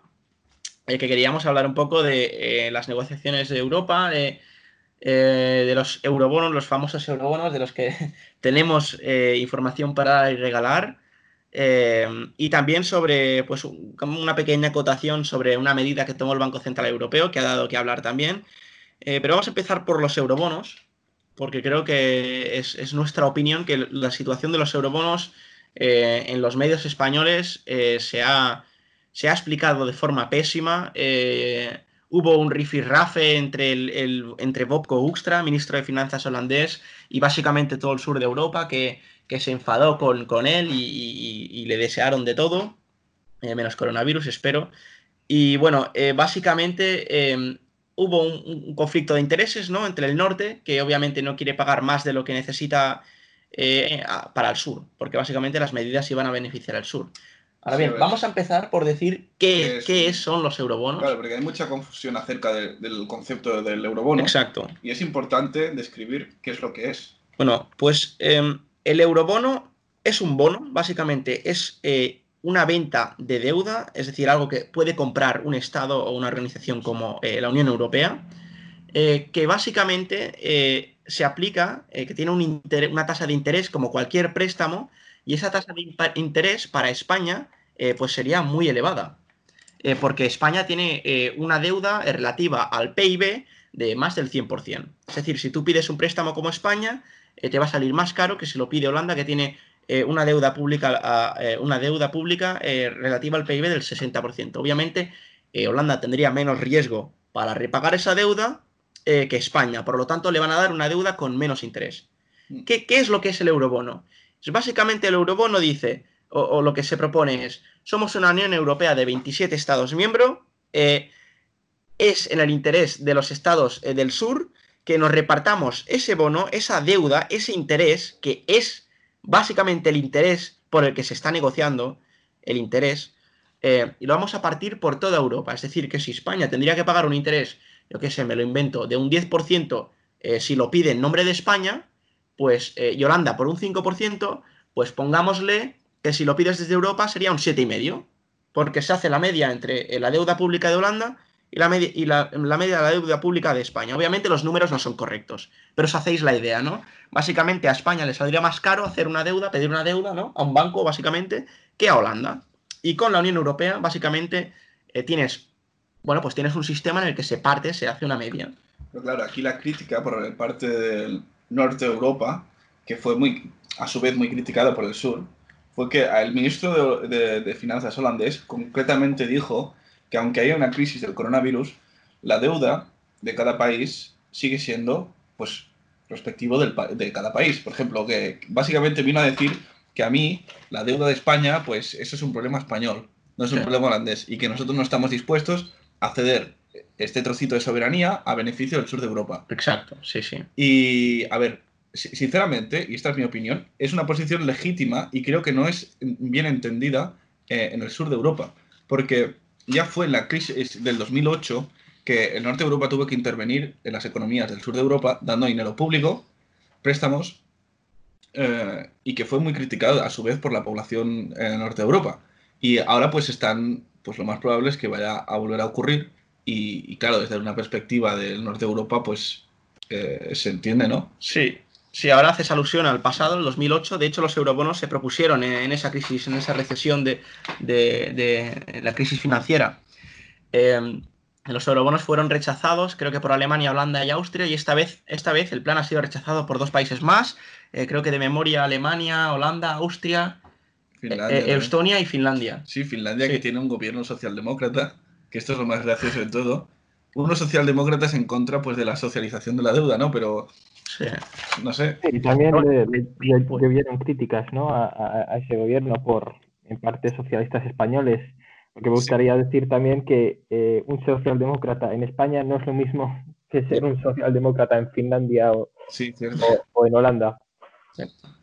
eh, que queríamos hablar un poco de eh, las negociaciones de Europa, de, eh, de los eurobonos, los famosos eurobonos, de los que tenemos información para regalar, y también sobre pues, una pequeña acotación sobre una medida que tomó el Banco Central Europeo, que ha dado que hablar también. Pero vamos a empezar por los eurobonos, porque creo que es nuestra opinión que la situación de los eurobonos eh, en los medios españoles eh, se, ha, explicado de forma pésima. eh, hubo un rifirrafe entre, el, entre Bobko Hoekstra, ministro de Finanzas holandés, y básicamente todo el sur de Europa, que, se enfadó con, él y, le desearon de todo, menos coronavirus, espero. Y bueno, básicamente hubo un, un conflicto de intereses ¿no? entre el norte, que obviamente no quiere pagar más de lo que necesita eh, para el sur, porque básicamente las medidas iban a beneficiar al sur. Ahora Sí, a bien, vamos a empezar por decir qué, ¿Qué es? qué son los eurobonos. Claro, porque hay mucha confusión acerca de- del concepto del eurobono. Exacto. Y es importante describir qué es lo que es. Bueno, pues eh, el eurobono es un bono, básicamente es eh, una venta de deuda, es decir, algo que puede comprar un Estado o una organización como eh, la Unión Europea, que básicamente se aplica, eh, que tiene una tasa de interés como cualquier préstamo, y esa tasa de interés para España eh, pues sería muy elevada, eh, porque España tiene una deuda relativa al PIB de más del 100%. Es decir, si tú pides un préstamo como España, te va a salir más caro que si lo pide Holanda, que tiene una deuda pública, una deuda pública relativa al PIB del 60%. Obviamente, Holanda tendría menos riesgo para repagar esa deuda eh, que España. Por lo tanto, le van a dar una deuda con menos interés. ¿Qué, qué es lo que es el eurobono? Pues básicamente el eurobono dice, o, o lo que se propone es, somos una Unión Europea de 27 Estados miembros, eh, es en el interés de los estados eh, del sur que nos repartamos ese bono, esa deuda, ese interés, que es básicamente el interés por el que se está negociando, el interés, eh, y lo vamos a partir por toda Europa. Es decir, que si España tendría que pagar un interés, yo qué sé, me lo invento, de un 10% eh, si lo pide en nombre de España, pues eh, Yolanda por un 5%, pues pongámosle que si lo pides desde Europa sería un 7,5%, porque se hace la media entre eh, la deuda pública de Holanda y la, media, y la, la media de la deuda pública de España. Obviamente los números no son correctos, pero os hacéis la idea, ¿no? Básicamente a España le saldría más caro hacer una deuda, pedir una deuda, ¿no? A un banco, básicamente, que a Holanda. Y con la Unión Europea, básicamente, eh, tienes, bueno, pues tienes un sistema en el que se parte, se hace una media. Pero claro, aquí la crítica por parte del norte de Europa, que fue muy, a su vez muy criticada por el sur, fue que el ministro de, de- de Finanzas holandés concretamente dijo que aunque haya una crisis del coronavirus, la deuda de cada país sigue siendo, pues, respectivo del de cada país. Por ejemplo, que básicamente vino a decir que a mí la deuda de España, pues, eso es un problema español, no es un Sí. problema holandés, y que nosotros no estamos dispuestos a ceder este trocito de soberanía a beneficio del sur de Europa. Exacto, sí, sí. Y, a ver, si- sinceramente, y esta es mi opinión, es una posición legítima y creo que no es bien entendida eh, en el sur de Europa. Porque ya fue en la crisis del 2008 que el norte de Europa tuvo que intervenir en las economías del sur de Europa dando dinero público, préstamos, eh, y que fue muy criticado a su vez por la población eh, norte de Europa. Y ahora pues están, pues lo más probable es que vaya a volver a ocurrir. Y, claro, desde una perspectiva del norte de Europa, pues eh, se entiende, ¿no? Sí, sí, ahora haces alusión al pasado, el 2008. De hecho, los eurobonos se propusieron en, esa crisis, en esa recesión de, de- la crisis financiera. Eh, los eurobonos fueron rechazados, creo que por Alemania, Holanda y Austria, y esta vez, esta vez el plan ha sido rechazado por dos países más. eh, creo que de memoria Alemania, Holanda, Austria, Finlandia. eh, también. Estonia y Finlandia. Sí, Finlandia Sí. que tiene un gobierno socialdemócrata, que esto es lo más gracioso de todo. Unos socialdemócratas en contra pues de la socialización de la deuda, ¿no? Pero Sí. no sé. Sí, y también le, le- le pues- críticas ¿no? a, a- a ese gobierno por, en parte, socialistas españoles. Porque me Sí. gustaría decir también que eh, un socialdemócrata en España no es lo mismo que ser un socialdemócrata en Finlandia o, Sí, cierto. o- o en Holanda.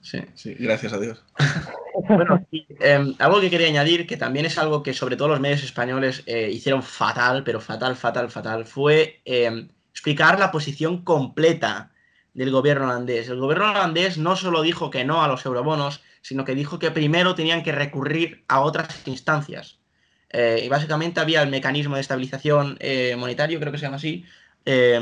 Sí. Sí, gracias a Dios. Bueno, y, eh, algo que quería añadir, que también es algo que sobre todo los medios españoles eh, hicieron fatal, pero fatal, fatal, fatal, fue eh, explicar la posición completa del gobierno holandés. El gobierno holandés no solo dijo que no a los eurobonos, sino que dijo que primero tenían que recurrir a otras instancias. Eh, y básicamente había el mecanismo de estabilización eh, monetario, creo que se llama así. Eh,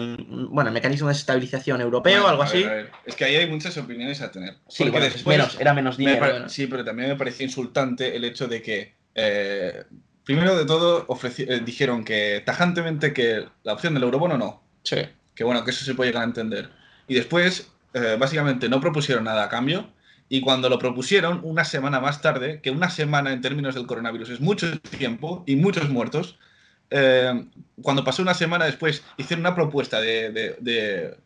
bueno, el mecanismo de estabilización europeo, Bueno, algo a ver, así. a ver, Es que ahí hay muchas opiniones a tener. Sí, Porque bueno, después menos, era menos me dinero. pare- bueno. Sí, pero también me pareció insultante el hecho de que, eh, primero de todo, ofreci- eh, dijeron que tajantemente que la opción del eurobono no. Sí. Que bueno, que eso se puede llegar a entender. Y después, eh, básicamente, no propusieron nada a cambio. Y cuando lo propusieron, una semana más tarde, que una semana en términos del coronavirus es mucho tiempo y muchos muertos, eh, cuando pasó una semana después, hicieron una propuesta de, de- de-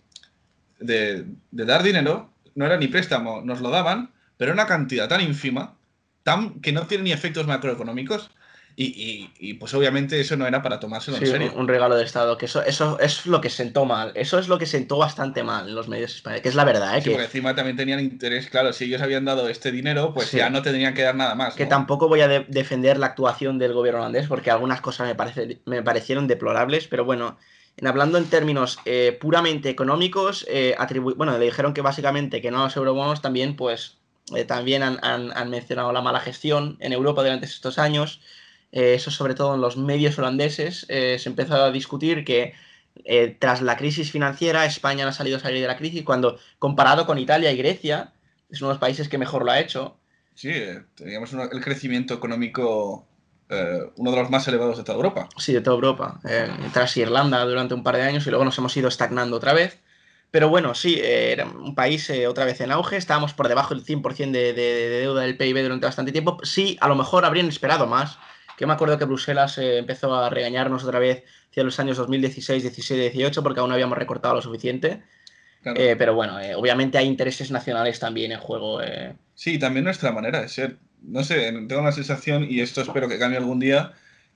de- de dar dinero, no era ni préstamo, nos lo daban, pero una cantidad tan ínfima, tan, que no tiene ni efectos macroeconómicos, y, y- y, pues obviamente eso no era para tomárselo Sí, en serio. un, un regalo de Estado, que eso, eso es lo que sentó mal, eso es lo que sentó bastante mal en los medios españoles, que es la verdad, ¿eh? Sí, porque que, encima también tenían interés, claro, si ellos habían dado este dinero, pues Sí. ya no tendrían que dar nada más. que tampoco voy a de- defender la actuación del gobierno holandés, porque algunas cosas me, parece- me parecieron deplorables, pero bueno, en, hablando en términos eh, puramente económicos, eh, bueno, le dijeron que básicamente que no los eurobonos también, pues, eh, también han, han- han mencionado la mala gestión en Europa durante estos años, eh, eso sobre todo en los medios holandeses, eh, se empezó a discutir que eh, tras la crisis financiera España no ha salido a salir de la crisis, cuando comparado con Italia y Grecia, es uno de los países que mejor lo ha hecho, Sí, teníamos uno- el crecimiento económico, uno de los más elevados de toda Europa. Sí, de toda Europa. Tras Irlanda durante un par de años y luego nos hemos ido estagnando otra vez. Pero bueno, sí, era un país eh, otra vez en auge. Estábamos por debajo del 100% de, de- de deuda del PIB durante bastante tiempo. Sí, a lo mejor habrían esperado más. Que me acuerdo que Bruselas eh, empezó a regañarnos otra vez hacia los años 2016, 17, 18 porque aún no habíamos recortado lo suficiente. Claro. Eh, pero bueno, eh, obviamente hay intereses nacionales también en juego. eh. Sí, también nuestra manera de ser. No sé, tengo la sensación, y esto espero que cambie algún día,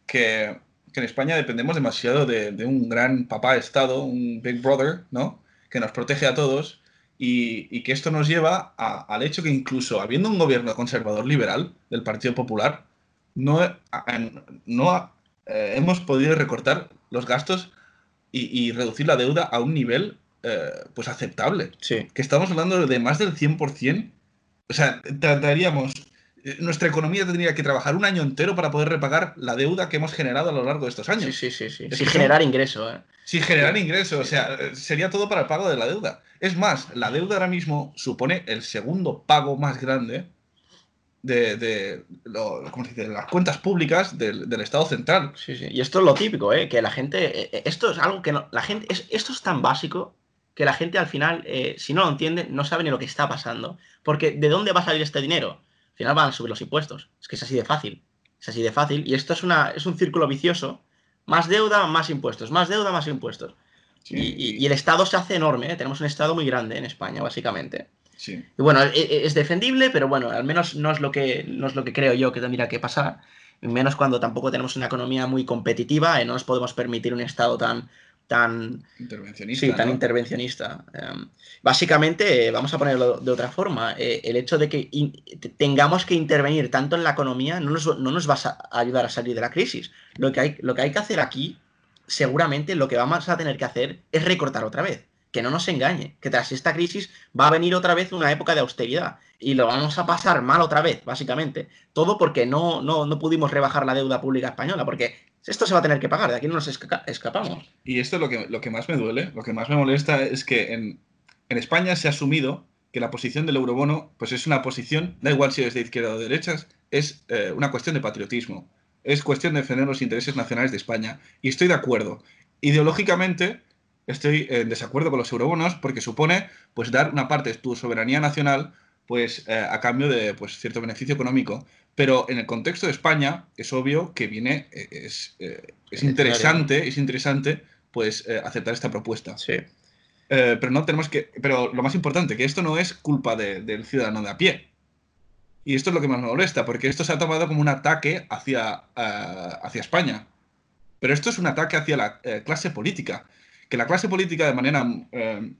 que, que en España dependemos demasiado de, de un gran papá Estado, un Big Brother, ¿no? Que nos protege a todos y, y que esto nos lleva a- al hecho que incluso habiendo un gobierno conservador liberal del Partido Popular, no, no eh, hemos podido recortar los gastos y, y reducir la deuda a un nivel eh, pues aceptable Sí. que estamos hablando de más del 100%. O sea, trataríamos. eh, Nuestra economía tendría que trabajar un año entero para poder repagar la deuda que hemos generado a lo largo de estos años. Sí, sí, sí. sí. Es Sin generar ingreso. eh. Sin generar ingresos. O sea, sería todo para el pago de la deuda. Es más, la deuda ahora mismo supone el segundo pago más grande de, de, lo- ¿cómo se dice? de las cuentas públicas del, del Estado central. Sí, sí. Y esto es lo típico, ¿eh? Que la gente. eh, eh, Esto es algo que no. La gente. Es, esto es tan básico que la gente al final, eh, si no lo entiende, no sabe ni lo que está pasando. Porque ¿de dónde va a salir este dinero? Al final van a subir los impuestos. Es que es así de fácil. Es así de fácil. Y esto es, una, es un círculo vicioso. Más deuda, más impuestos. Más deuda, más impuestos. Sí, Y, y- y el Estado se hace enorme, ¿eh? Tenemos un Estado muy grande en España, básicamente. Sí. Y bueno, e- e- es defendible, pero bueno, al menos no es lo que, no es lo que creo yo que tendría que pasar. Menos cuando tampoco tenemos una economía muy competitiva y no nos podemos permitir un Estado tan, tan, Intervencionista. sí, tan ¿no? intervencionista. Em, básicamente, eh, vamos a ponerlo de otra forma, eh, el hecho de que tengamos que intervenir tanto en la economía no nos, no nos va a ayudar a salir de la crisis. Lo que, hay, lo que hay que hacer aquí, seguramente lo que vamos a tener que hacer es recortar otra vez. Que no nos engañe, que tras esta crisis va a venir otra vez una época de austeridad y lo vamos a pasar mal otra vez, básicamente. Todo porque no, no, no pudimos rebajar la deuda pública española, porque esto se va a tener que pagar, de aquí no nos esca- escapamos. Y esto es lo que, lo que más me duele, lo que más me molesta es que en, en España se ha asumido que la posición del eurobono pues es una posición, da igual si es de izquierda o de derechas, es eh, una cuestión de patriotismo. Es cuestión de defender los intereses nacionales de España. Y estoy de acuerdo. Ideológicamente estoy en desacuerdo con los eurobonos porque supone pues dar una parte de tu soberanía nacional pues eh, a cambio de pues cierto beneficio económico. Pero en el contexto de España es obvio que viene, eh, es, eh, es interesante, es interesante pues eh, aceptar esta propuesta. Sí. Pero no tenemos que. Pero lo más importante, que esto no es culpa de- del ciudadano de a pie. Y esto es lo que más me molesta, porque esto se ha tomado como un ataque hacia, hacia España. Pero esto es un ataque hacia la clase política, que la clase política de manera, eh,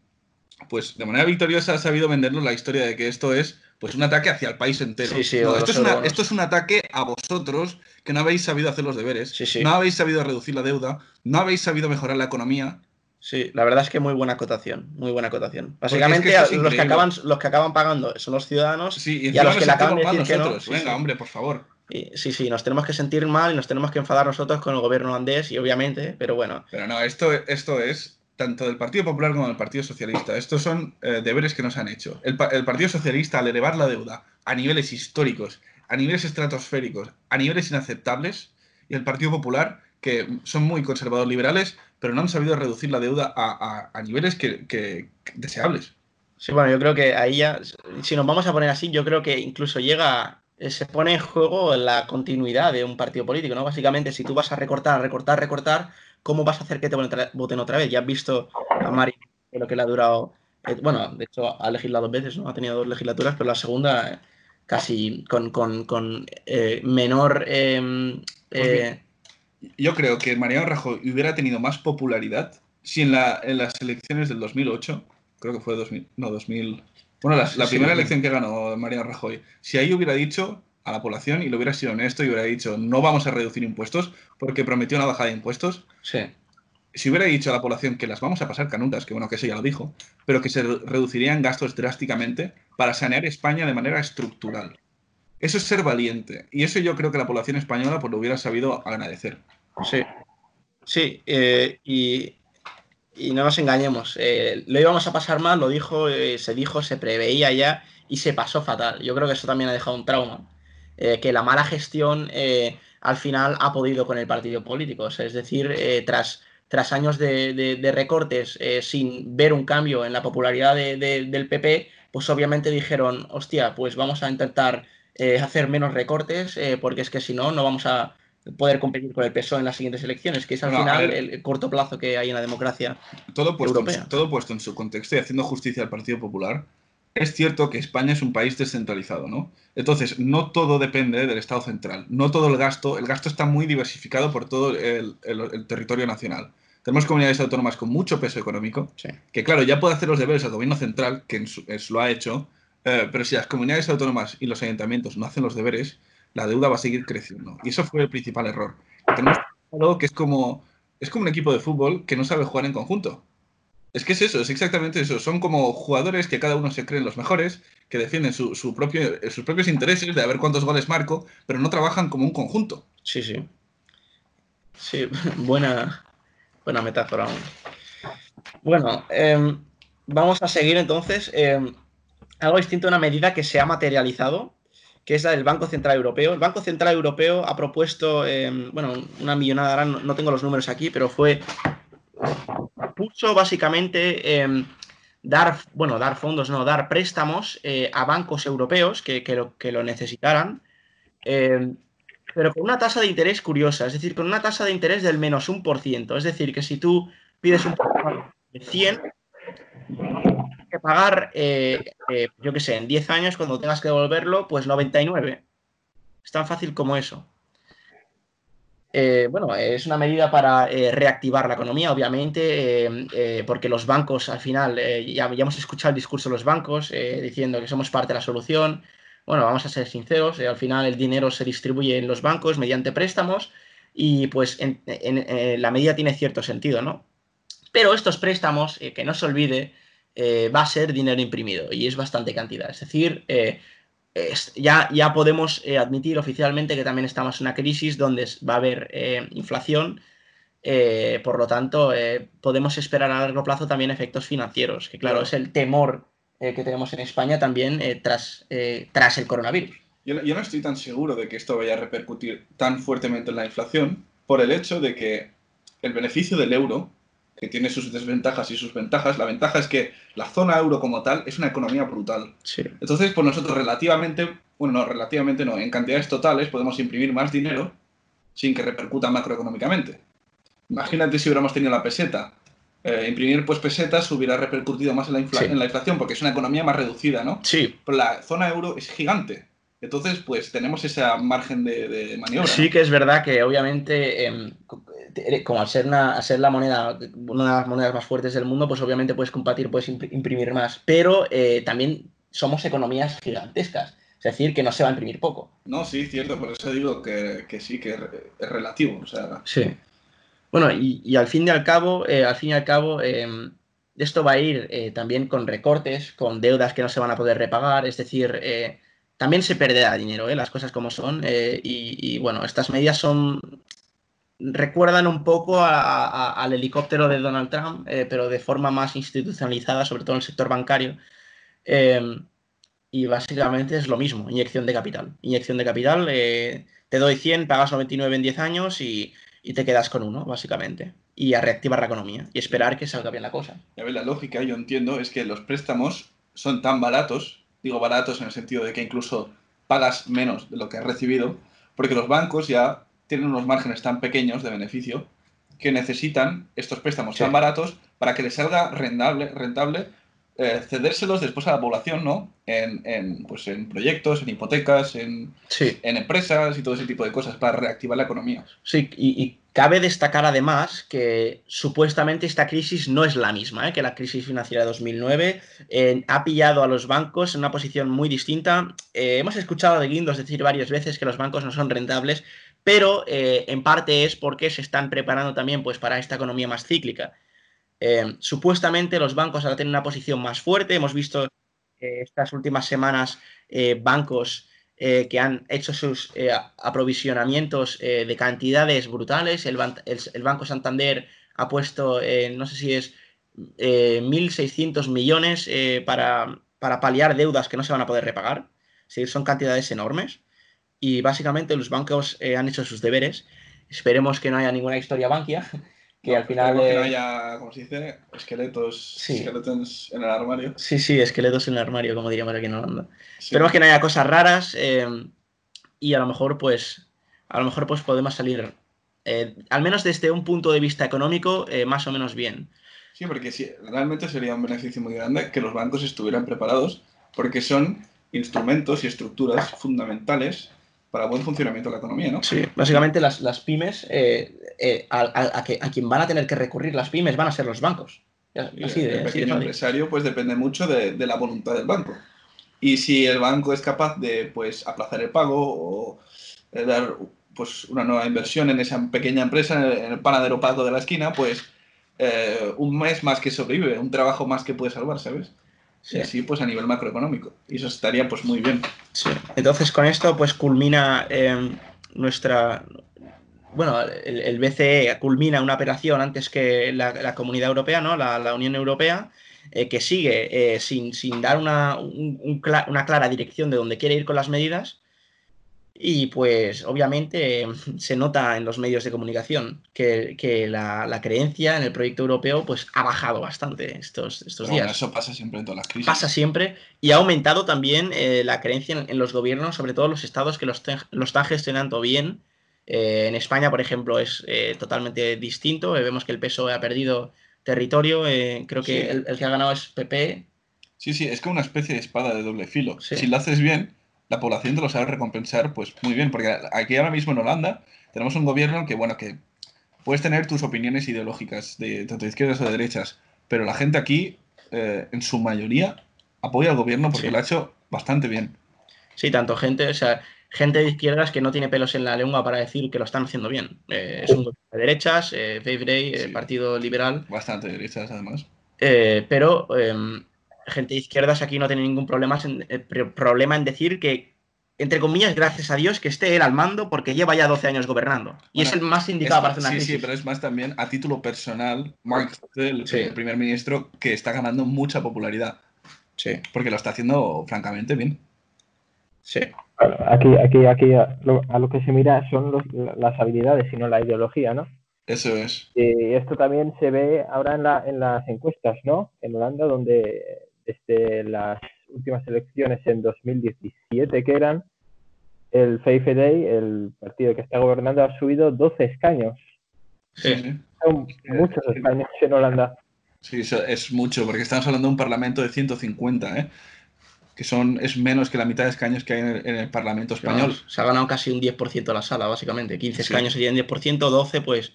pues, de manera victoriosa ha sabido vendernos la historia de que esto es pues un ataque hacia el país entero. Sí, sí, No, o esto, es los una- eurobonos. esto es un ataque a vosotros que no habéis sabido hacer los deberes, Sí, no habéis sabido reducir la deuda, no habéis sabido mejorar la economía. Sí, la verdad es que muy buena acotación, muy buena acotación. Básicamente, es que es los, que acaban, los que acaban pagando son los ciudadanos Sí, y, y a los que le acaban de decir que no. Venga, hombre, por favor. Y- sí, sí, nos tenemos que sentir mal y nos tenemos que enfadar nosotros con el gobierno holandés y obviamente, pero bueno, Pero no, esto, esto es tanto del Partido Popular como del Partido Socialista. Estos son eh, deberes que nos han hecho. El, pa- el Partido Socialista, al elevar la deuda a niveles históricos, a niveles estratosféricos, a niveles inaceptables, y el Partido Popular, que son muy conservadores liberales, pero no han sabido reducir la deuda a, a- a niveles que, que- que deseables. Sí, bueno, yo creo que ahí ya, si nos vamos a poner así, yo creo que incluso llega, se pone en juego la continuidad de un partido político, ¿no? Básicamente, si tú vas a recortar, recortar, recortar, ¿cómo vas a hacer que te voten otra- vez? Ya has visto a Mari, lo que le ha durado, eh, bueno, de hecho ha legislado dos veces, ¿no? Ha tenido dos legislaturas, pero la segunda eh, casi con, con- con, eh, menor... eh, eh, Yo creo que Mariano Rajoy hubiera tenido más popularidad si en, la- en las elecciones del 2008, creo que fue 2000, no, 2000, bueno, la, la Sí, primera sí. elección que ganó Mariano Rajoy, si ahí hubiera dicho a la población y lo hubiera sido honesto y hubiera dicho no vamos a reducir impuestos porque prometió una bajada de impuestos, sí. si hubiera dicho a la población que las vamos a pasar canutas, que bueno, que eso ya lo dijo, pero que se re- reducirían gastos drásticamente para sanear España de manera estructural. Eso es ser valiente. Y eso yo creo que la población española pues, lo hubiera sabido agradecer. Sí, sí, eh, y, y no nos engañemos, eh, lo íbamos a pasar mal, lo dijo, eh, se dijo, se preveía ya y se pasó fatal. Yo creo que eso también ha dejado un trauma, eh, que la mala gestión al final ha podido con el partido político, es decir, tras, tras años de, recortes sin ver un cambio en la popularidad de- de- del PP, pues obviamente dijeron, hostia, pues vamos a intentar hacer menos recortes, porque es que si no, no vamos a poder competir con el PSOE en las siguientes elecciones, que es al No, final ver. el, corto plazo que hay en la democracia. todo puesto, en, Europea. su- todo puesto en su contexto y haciendo justicia al Partido Popular, es cierto que España es un país descentralizado, ¿no? Entonces, no todo depende del Estado central. No todo el gasto, el gasto está muy diversificado por todo el, el- el territorio nacional. Tenemos comunidades autónomas con mucho peso económico, Sí. que claro, ya puede hacer los deberes al gobierno central, que en su- es- lo ha hecho, eh, pero si las comunidades autónomas y los ayuntamientos no hacen los deberes, la deuda va a seguir creciendo. Y eso fue el principal error. Tenemos algo que es como, es como un equipo de fútbol que no sabe jugar en conjunto. Es que es eso, es exactamente eso. Son como jugadores que cada uno se creen los mejores, que defienden su, su propio, sus propios intereses de a ver cuántos goles marco, pero no trabajan como un conjunto. Sí, sí. Sí, buena, buena metáfora. Bueno, em, vamos a seguir entonces. em, algo distinto, una medida que se ha materializado, que es la del Banco Central Europeo. El Banco Central Europeo ha propuesto, em, bueno, una millonada, ahora no, no tengo los números aquí, pero fue, puso básicamente em, dar, bueno, dar fondos, no, dar préstamos eh, a bancos europeos que, que lo, que lo necesitaran. em, pero con una tasa de interés curiosa, es decir, con una tasa de interés del menos un por ciento. Es decir, que si tú pides un préstamo de 100, tienes pagar, eh, eh, yo qué sé, en 10 años, cuando tengas que devolverlo, pues 99. Es tan fácil como eso. Eh, bueno, es una medida para reactivar la economía, obviamente, porque los bancos, al final, ya, ya hemos escuchado el discurso de los bancos diciendo que somos parte de la solución. Bueno, vamos a ser sinceros, al final el dinero se distribuye en los bancos mediante préstamos y pues en, la medida tiene cierto sentido, ¿no? Pero estos préstamos, que no se olvide, eh, va a ser dinero imprimido y es bastante cantidad. Es decir, eh, es- ya, ya podemos eh, admitir oficialmente que también estamos en una crisis donde va a haber inflación. por lo tanto, podemos esperar a largo plazo también efectos financieros, que claro, es el temor que tenemos en España también tras, tras el coronavirus. Yo no estoy tan seguro de que esto vaya a repercutir tan fuertemente en la inflación por el hecho de que el beneficio del euro, que tiene sus desventajas y sus ventajas, la ventaja es que la zona euro como tal es una economía brutal. Sí. Entonces, pues nosotros relativamente, bueno, no, relativamente no, en cantidades totales podemos imprimir más dinero sin que repercuta macroeconómicamente. Imagínate si hubiéramos tenido la peseta. Eh, imprimir pues pesetas hubiera repercutido más en la, Sí. en la inflación porque es una economía más reducida, ¿no? Sí, Pero la zona euro es gigante. Entonces, pues tenemos ese margen de, de maniobra. Sí que es verdad que obviamente em, te- como al ser, una, al ser la moneda, una de las monedas más fuertes del mundo, pues obviamente puedes compartir, puedes impri- imprimir más, pero eh, también somos economías gigantescas, es decir, que no se va a imprimir poco. No, sí, cierto, por eso digo que, que sí, que es re- es relativo. O sea, Sí. Bueno, y, y al fin y al cabo, eh, al fin y al cabo, eh, esto va a ir eh, también con recortes, con deudas que no se van a poder repagar, es decir, eh, también se perderá dinero, eh, las cosas como son, eh, y, bueno, estas medidas son recuerdan un poco a- a- al helicóptero de Donald Trump, eh, pero de forma más institucionalizada, sobre todo en el sector bancario. Eh, y básicamente es lo mismo, inyección de capital. Inyección de capital, te doy 100, pagas 99 en 10 años y, y te quedas con uno, básicamente. Y a reactivar la economía y esperar que salga bien la cosa. ya ves, la lógica, yo entiendo, es que los préstamos son tan baratos, digo baratos en el sentido de que incluso pagas menos de lo que has recibido, porque los bancos ya tienen unos márgenes tan pequeños de beneficio que necesitan estos préstamos Sí. tan baratos para que les salga rentable, rentable eh, cedérselos después a la población, ¿no? En, en, pues en proyectos, en hipotecas, en, Sí, en empresas y todo ese tipo de cosas para reactivar la economía. sí, y, y cabe destacar además que supuestamente esta crisis no es la misma, ¿eh? que la crisis financiera de 2009 eh, ha pillado a los bancos en una posición muy distinta. Eh, hemos escuchado de Guindos decir varias veces que los bancos no son rentables, pero en parte es porque se están preparando también pues, para esta economía más cíclica. Eh, supuestamente los bancos ahora tienen una posición más fuerte. Hemos visto estas últimas semanas eh, bancos eh, que han hecho sus eh, aprovisionamientos de cantidades brutales. El, ban- el- el Banco Santander ha puesto, no sé si es eh, 1.600 millones para, para paliar deudas que no se van a poder repagar. Sí, son cantidades enormes. Y básicamente los bancos han hecho sus deberes. Esperemos que no haya ninguna historia banquia. Que No, al final. que no haya, como se dice, esqueletos, Sí. esqueletos en el armario. Sí, sí, esqueletos en el armario, como diríamos aquí en Holanda. Sí. Esperemos que no haya cosas raras eh, y a lo mejor, pues, a lo mejor, pues podemos salir, eh, al menos desde un punto de vista económico, eh, más o menos bien. Sí, porque sí, realmente sería un beneficio muy grande que los bancos estuvieran preparados, porque son instrumentos y estructuras fundamentales para buen funcionamiento de la economía, ¿no? Sí, básicamente las, las pymes, eh, eh, a, a- a que- a quien van a tener que recurrir las pymes van a ser los bancos. Así de, el así de pequeño empresario pues depende mucho de, de la voluntad del banco. Y si el banco es capaz de pues aplazar el pago o eh, dar pues una nueva inversión en esa pequeña empresa, en el, en el panadero pago de la esquina, pues un mes más que sobrevive, un trabajo más que puede salvar, ¿sabes? Sí. Y así pues a nivel macroeconómico. Y eso estaría pues muy bien. Sí. Entonces con esto pues culmina eh, nuestra... Bueno, el, el BCE culmina una operación antes que la, la Comunidad Europea, ¿no? La, la Unión Europea, eh, que sigue eh, sin, sin dar una, un- un cla- una clara dirección de dónde quiere ir con las medidas. Y pues obviamente se nota en los medios de comunicación que, que la, la creencia en el proyecto europeo pues ha bajado bastante estos, estos bueno, días eso pasa siempre en todas las crisis. pasa siempre y ha aumentado también eh, la creencia en, en los gobiernos, sobre todo los estados que los, te- lo están gestionando bien. Eh, en España, por ejemplo, es eh, totalmente distinto. Vemos que el PSOE ha perdido territorio. creo que Sí. el, el que ha ganado es PP. Sí, sí, es como una especie de espada de doble filo. Sí. Si lo haces bien, la población te lo sabe recompensar, pues muy bien, porque aquí ahora mismo en Holanda tenemos un gobierno que, bueno, que puedes tener tus opiniones ideológicas de tanto de izquierdas o de derechas, pero la gente aquí, eh, en su mayoría, apoya al gobierno porque Sí. lo ha hecho bastante bien. Sí, tanto gente, o sea, gente de izquierdas que no tiene pelos en la lengua para decir que lo están haciendo bien. Eh, es un gobierno de derechas, eh, Faith Day, eh, Sí. Partido Liberal. Bastante derechas, además. Eh, pero eh, gente de izquierdas aquí no tiene ningún problema en, eh, pro- problema en decir que, entre comillas, gracias a Dios que esté él al mando porque lleva ya 12 años gobernando. Y es el más indicado Es- para hacer una sí, crisis. sí, pero es más también a título personal, Mark el, Sí. el primer ministro, que está ganando mucha popularidad, Sí, porque lo está haciendo francamente bien. sí. Aquí, aquí, aquí a lo, a lo que se mira son los- las habilidades y no la ideología, ¿no? Eso es. Y esto también se ve ahora en, la, en las encuestas, ¿no? En Holanda, donde desde las últimas elecciones en 2017 que eran, el VVD, el partido que está gobernando, ha subido 12 escaños. Sí. sí. Son muchos escaños en Holanda. Sí, es mucho, porque estamos hablando de un parlamento de 150, ¿eh? que son, es menos que la mitad de escaños que hay en el, en el Parlamento español. Vamos, se ha ganado casi un 10% la sala, básicamente. 15 Sí. escaños serían 10%, 12, pues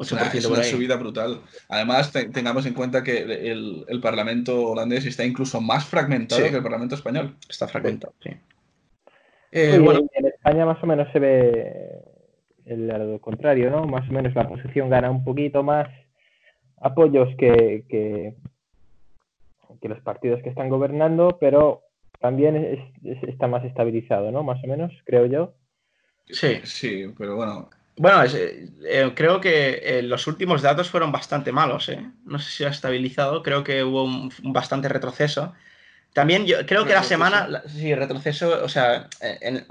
Es 8% una, es una ahí. subida brutal. Además, te- tengamos en cuenta que el, el Parlamento holandés está incluso más fragmentado Sí. que el Parlamento español. Está fragmentado, sí. Eh, bueno, en España más o menos se ve el lado contrario, ¿no? Más o menos la oposición gana un poquito más apoyos que, que, que los partidos que están gobernando, pero también es- es- está más estabilizado, ¿no? Más o menos, creo yo. sí. Sí, pero bueno. Bueno, es, eh, eh, creo que eh, los últimos datos fueron bastante malos, ¿eh? No sé si ha estabilizado, creo que hubo un, un bastante retroceso. También yo creo que la semana, la- sí, retroceso, o sea, en-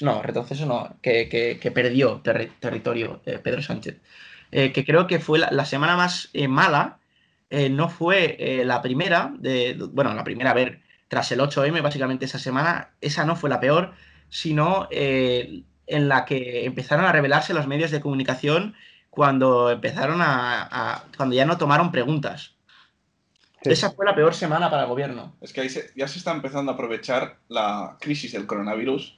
no, retroceso no, que, que- que perdió terri- territorio Pedro Sánchez. Que creo que fue la, la semana más mala, no fue la primera, de, bueno, la primera, a ver, tras el 8M, básicamente esa semana, esa no fue la peor, sino en la que empezaron a revelarse los medios de comunicación cuando empezaron a, a- cuando ya no tomaron preguntas. Sí. Esa fue la peor semana para el gobierno. Es que ahí se- ya se está empezando a aprovechar la crisis del coronavirus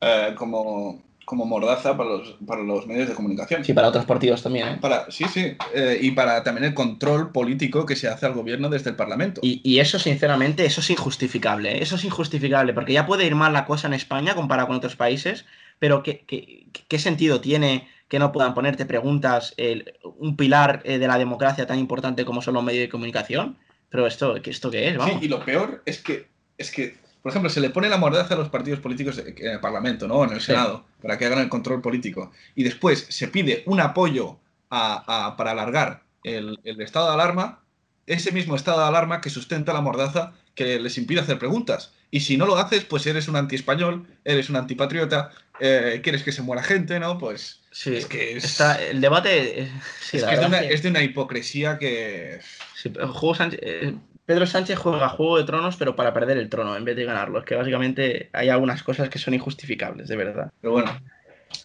eh, como, como mordaza para los, para los medios de comunicación. Sí, para otros partidos también, ¿eh? Para, sí, sí. eh, y para también el control político que se hace al gobierno desde el Parlamento. Y, y eso, sinceramente, eso es injustificable. ¿eh? Eso es injustificable, porque ya puede ir mal la cosa en España comparado con otros países, pero ¿qué, qué, qué sentido tiene que no puedan ponerte preguntas el- un pilar eh, de la democracia tan importante como son los medios de comunicación? Pero esto, ¿qué- ¿esto qué es? Sí, Vamos. y lo peor es que, es que, por ejemplo, se le pone la mordaza a los partidos políticos en el Parlamento, ¿no? En el Sí. Senado, para que hagan el control político. Y después se pide un apoyo a- a- para alargar el, el estado de alarma, ese mismo estado de alarma que sustenta la mordaza que les impide hacer preguntas. Y si no lo haces, pues eres un anti-español, eres un antipatriota, eh, quieres que se muera gente, ¿no? Pues Sí, es que es- está- el debate. eh, sí, es, que es, de una, es que- es de una hipocresía que... sí, pero Juego Sánchez- eh, Pedro Sánchez juega Juego de Tronos, pero para perder el trono en vez de ganarlo. Es que básicamente hay algunas cosas que son injustificables, de verdad. Pero bueno,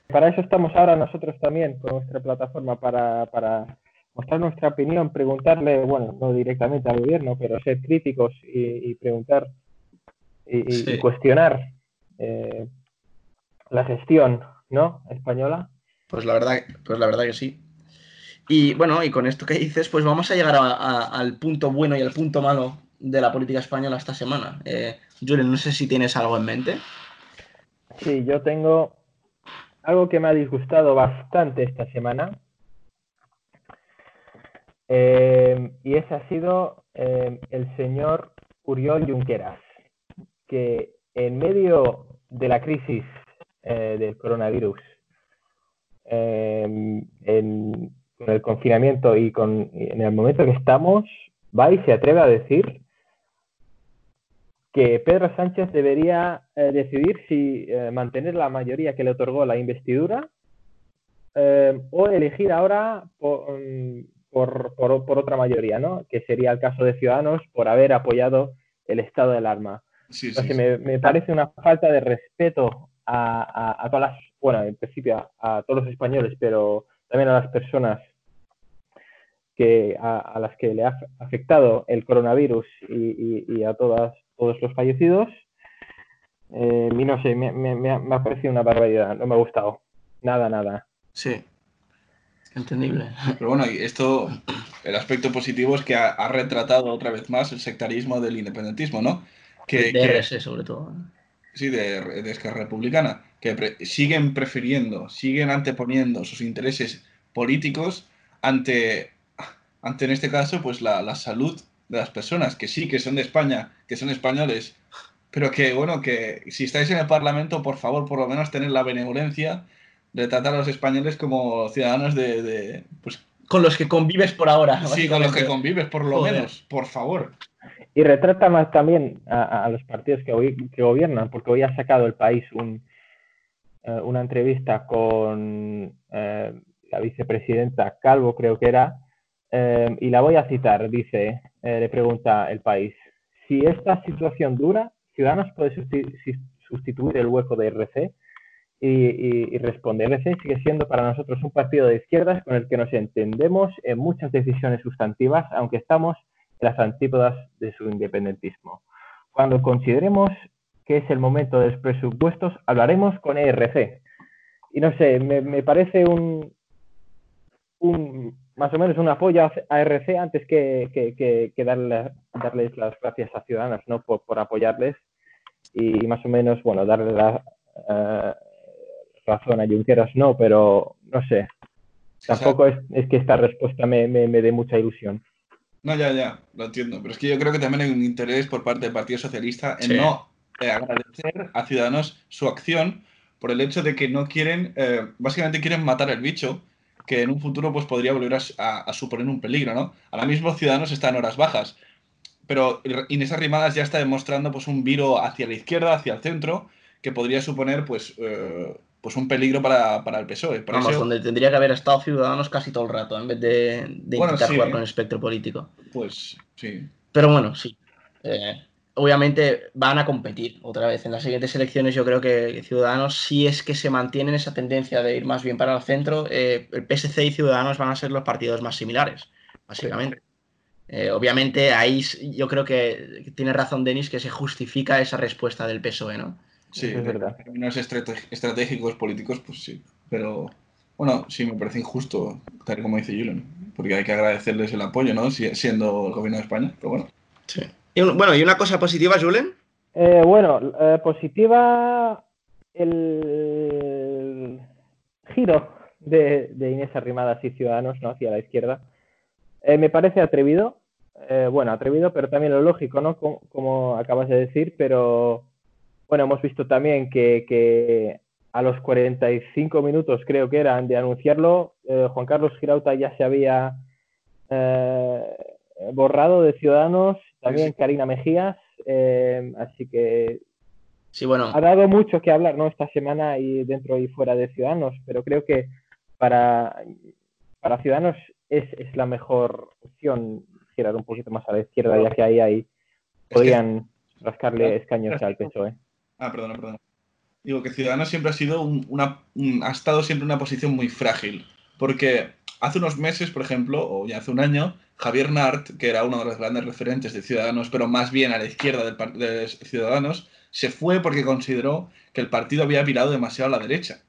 Para eso estamos ahora nosotros también con nuestra plataforma para, para mostrar nuestra opinión, preguntarle, bueno, no directamente al gobierno, pero ser críticos y, y preguntar y, y- Sí. y cuestionar eh, la gestión, ¿no? Española. Pues la verdad, pues la verdad que sí. Y bueno, y con esto que dices, pues vamos a llegar a- a- al punto bueno y al punto malo de la política española esta semana. Eh, Julen, no sé si tienes algo en mente. Sí, yo tengo algo que me ha disgustado bastante esta semana. Eh, y ese ha sido eh, el señor Uriol Junqueras, que en medio de la crisis eh, del coronavirus, eh, en- con el confinamiento y con, en el momento que estamos, va y se atreve a decir que Pedro Sánchez debería eh, decidir si eh, mantener la mayoría que le otorgó la investidura eh, o elegir ahora por, por, por- por otra mayoría, ¿no? Que sería el caso de Ciudadanos por haber apoyado el estado de alarma. Sí, sí, me, me parece una falta de respeto a, a- a todas las, bueno, en principio a, a todos los españoles, pero también a las personas que, a, a las que le ha afectado el coronavirus y, y- y a todas, todos los fallecidos. Eh, no sé, me, me- me ha, me ha parecido una barbaridad, no me ha gustado. Nada, nada. Sí. Entendible. Pero bueno, y esto, el aspecto positivo es que ha, ha retratado otra vez más el sectarismo del independentismo, ¿no? Que, De que- RS, sobre todo. sí, de, de Esquerra Republicana, que pre- siguen prefiriendo, siguen anteponiendo sus intereses políticos ante, ante en este caso, pues la, la salud de las personas, que sí, que son de España, que son españoles, pero que, bueno, que si estáis en el Parlamento, por favor, por lo menos tener la benevolencia de tratar a los españoles como ciudadanos de, de, pues, Con los que convives por ahora. Sí, con los que convives, por lo Joder. menos, por favor. Y retrata más también a, los partidos que, gobiernan, porque hoy ha sacado el país un, eh, una entrevista con eh, la vicepresidenta Calvo, creo que era, eh, y la voy a citar. Dice, eh, le pregunta el país, si esta situación dura, Ciudadanos puede sustituir el hueco de RC y, y- y responde, RC sigue siendo para nosotros un partido de izquierdas con el que nos entendemos en muchas decisiones sustantivas, aunque estamos las antípodas de su independentismo. Cuando consideremos que es el momento de los presupuestos, hablaremos con ERC. Y no sé, me, me parece un, un, más o menos un apoyo a a RC antes que, que, que- que darle- darles las gracias a Ciudadanos, ¿no? Por, por apoyarles y más o menos, bueno, darle la eh, razón a Junqueras, no, pero no sé. Tampoco es, es que esta respuesta me, me, me dé mucha ilusión. No, ya, ya, lo entiendo. Pero es que yo creo que también hay un interés por parte del Partido Socialista en Sí. no eh, agradecer a Ciudadanos su acción por el hecho de que no quieren, eh, básicamente quieren matar el bicho, que en un futuro pues podría volver a, s- a- a suponer un peligro, ¿no? Ahora mismo Ciudadanos está en horas bajas, pero Inés Arrimadas ya está demostrando pues un viro hacia la izquierda, hacia el centro, que podría suponer pues, eh, pues un peligro para, para el PSOE. Por Vamos, eso, donde tendría que haber estado Ciudadanos casi todo el rato, en vez de, de Bueno, intentar sí. jugar con el espectro político. pues sí. Pero bueno, sí. Eh, obviamente van a competir otra vez. En las siguientes elecciones yo creo que Ciudadanos, si es que se mantienen esa tendencia de ir más bien para el centro, eh, el PSC y Ciudadanos van a ser los partidos más similares, básicamente. Eh, obviamente ahí yo creo que, que tiene razón Denis que se justifica esa respuesta del PSOE, ¿no? Sí, es verdad. en términos estratégicos, políticos, pues sí. Pero bueno, sí me parece injusto, tal y como dice Julen, porque hay que agradecerles el apoyo, ¿no? Si- siendo el gobierno de España, pero bueno. Sí. Y un- bueno, y una cosa positiva, Julen. Eh, bueno, eh, positiva el giro de, de Inés Arrimadas y Ciudadanos ¿no? hacia la izquierda. Eh, me parece atrevido, eh, bueno, atrevido, pero también lo lógico, ¿no? Como, como acabas de decir, pero bueno, hemos visto también que, que a los 45 minutos, creo que eran, de anunciarlo, eh, Juan Carlos Girauta ya se había eh, borrado de Ciudadanos, también Sí. Karina Mejías, eh, así que Sí, bueno, ha dado mucho que hablar, ¿no? Esta semana y dentro y fuera de Ciudadanos, pero creo que para, para Ciudadanos es, es la mejor opción girar un poquito más a la izquierda, ya que ahí, ahí podrían rascarle escaños al PSOE. Ah, perdona, perdona. Digo que Ciudadanos siempre ha sido un- una, un- ha estado siempre en una posición muy frágil, porque hace unos meses, por ejemplo, o ya hace un año, Javier Nart, que era uno de los grandes referentes de Ciudadanos, pero más bien a la izquierda del de Ciudadanos, se fue porque consideró que el partido había virado demasiado a la derecha.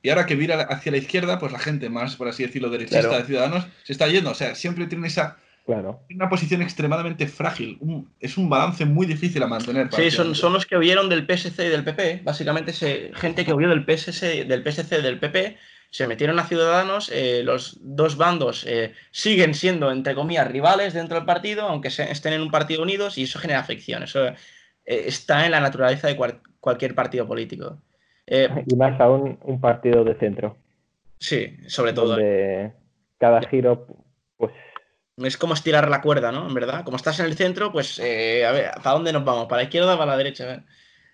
Y ahora que vira hacia la izquierda, pues la gente más, por así decirlo, derechista Claro. de Ciudadanos se está yendo. O sea, siempre tiene esa Claro. una posición extremadamente frágil. Un- es un balance muy difícil a mantener. Sí, son, son los que huyeron del PSC y del PP. Básicamente, se, gente que huyó del PSC, del PSC y del PP se metieron a Ciudadanos. eh, los dos bandos eh, siguen siendo, entre comillas, rivales dentro del partido, aunque se- estén en un partido unidos, y eso genera fricción. Eso eh, está en la naturaleza de cual- cualquier partido político. Eh, Y más aún un partido de centro, sí, sobre todo. donde cada giro, pues Es como estirar la cuerda, ¿no? En verdad. Como estás en el centro, pues, eh, a ver, ¿para dónde nos vamos? ¿Para la izquierda o para la derecha?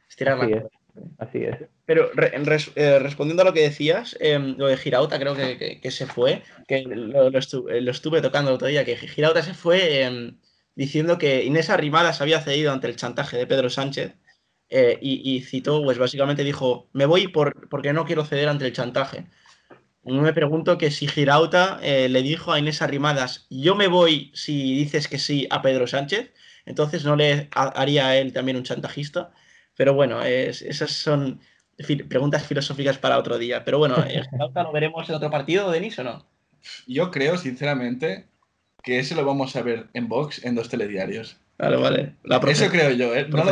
Estirar la así cuerda. es. Así es. Pero re- en res- eh, respondiendo a lo que decías, em, lo de Girauta creo que, que- que se fue, que lo, lo estu- lo estuve tocando el otro día, que Girauta se fue em, diciendo que Inés Arrimadas había cedido ante el chantaje de Pedro Sánchez eh, y, y citó, pues básicamente dijo, me voy por, porque no quiero ceder ante el chantaje. Yo me pregunto que si Girauta eh, le dijo a Inés Arrimadas, yo me voy si dices que sí a Pedro Sánchez, entonces no le ha- haría a él también un chantajista. Pero bueno, es- esas son fi- preguntas filosóficas para otro día. Pero bueno, eh, Girauta lo veremos en otro partido, Denis, o no? Yo creo, sinceramente, que ese lo vamos a ver en Vox en dos telediarios. Vale, vale. La profe- Eso creo yo, ¿eh? No,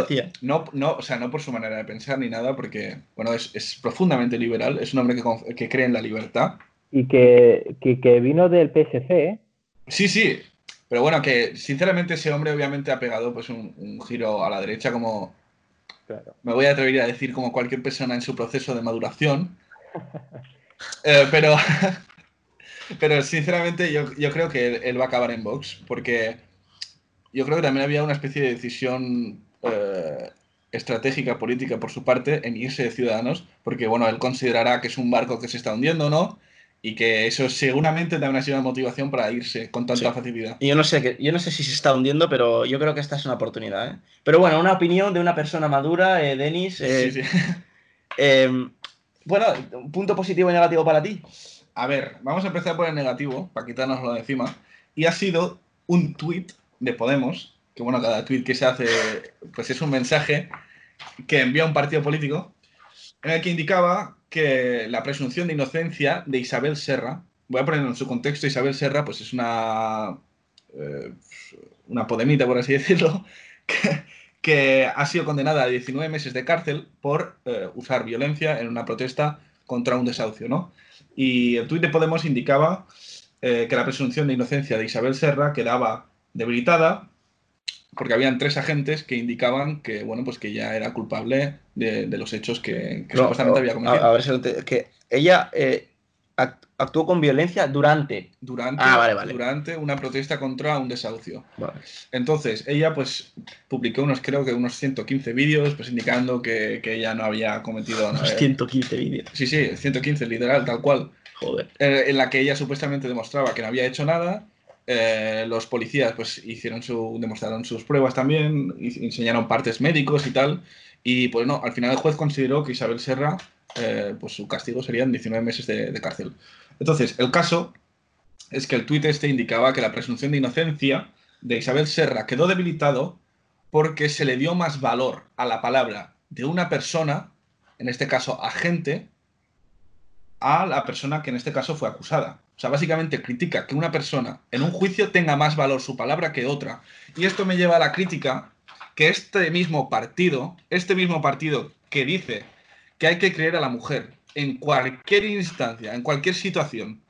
no, no, o sea, no por su manera de pensar ni nada, porque, bueno, es, es profundamente liberal, es un hombre que, que cree en la libertad. Y que, que, que vino del PSC, ¿eh? Sí, sí, pero bueno, que sinceramente ese hombre obviamente ha pegado pues un, un giro a la derecha como, Claro. me voy a atrever a decir como cualquier persona en su proceso de maduración. Eh, pero, pero sinceramente yo, yo creo que él, él va a acabar en Vox, porque yo creo que también había una especie de decisión eh, estratégica, política por su parte en irse de Ciudadanos, porque bueno, él considerará que es un barco que se está hundiendo, ¿no? Y que eso seguramente también ha sido una motivación para irse con tanta Sí. facilidad. Y yo no sé que, yo no sé si se está hundiendo, pero yo creo que esta es una oportunidad. ¿eh? Pero bueno, una opinión de una persona madura, eh, Denis. eh, Sí, sí. eh, bueno, un punto positivo y negativo para ti. A ver, vamos a empezar por el negativo, para quitárnoslo de encima. Y ha sido un tuit de Podemos, que bueno, cada tuit que se hace, pues es un mensaje que envía un partido político, en el que indicaba que la presunción de inocencia de Isabel Serra, voy a ponerlo en su contexto, Isabel Serra pues es una, eh, una podemita, por así decirlo, que, que ha sido condenada a 19 meses de cárcel por eh, usar violencia en una protesta contra un desahucio, ¿no? Y el tuit de Podemos indicaba eh, que la presunción de inocencia de Isabel Serra quedaba debilitada porque habían tres agentes que indicaban que, bueno, pues que ya era culpable de, de los hechos que, que No, supuestamente había a, cometido. a ver si ente- que ella eh, act- actuó con violencia durante. durante, Ah, vale, vale. durante una protesta contra un desahucio. Vale. Entonces, ella pues publicó unos, creo que unos 115 vídeos, pues indicando que, que ella no había cometido... Unos eh, 115 vídeos. sí, sí, 115, literal, tal cual. Joder. eh, en la que ella supuestamente demostraba que no había hecho nada. Eh, los policías pues hicieron su, demostraron sus pruebas también, enseñaron partes médicos y tal. Y pues no, al final el juez consideró que Isabel Serra, eh, pues su castigo serían 19 meses de, de cárcel. Entonces, el caso es que el tuit este indicaba que la presunción de inocencia de Isabel Serra quedó debilitado porque se le dio más valor a la palabra de una persona, en este caso agente, a la persona que en este caso fue acusada. O sea, básicamente critica que una persona en un juicio tenga más valor su palabra que otra. Y esto me lleva a la crítica que este mismo partido, este mismo partido que dice que hay que creer a la mujer en cualquier instancia, en cualquier situación,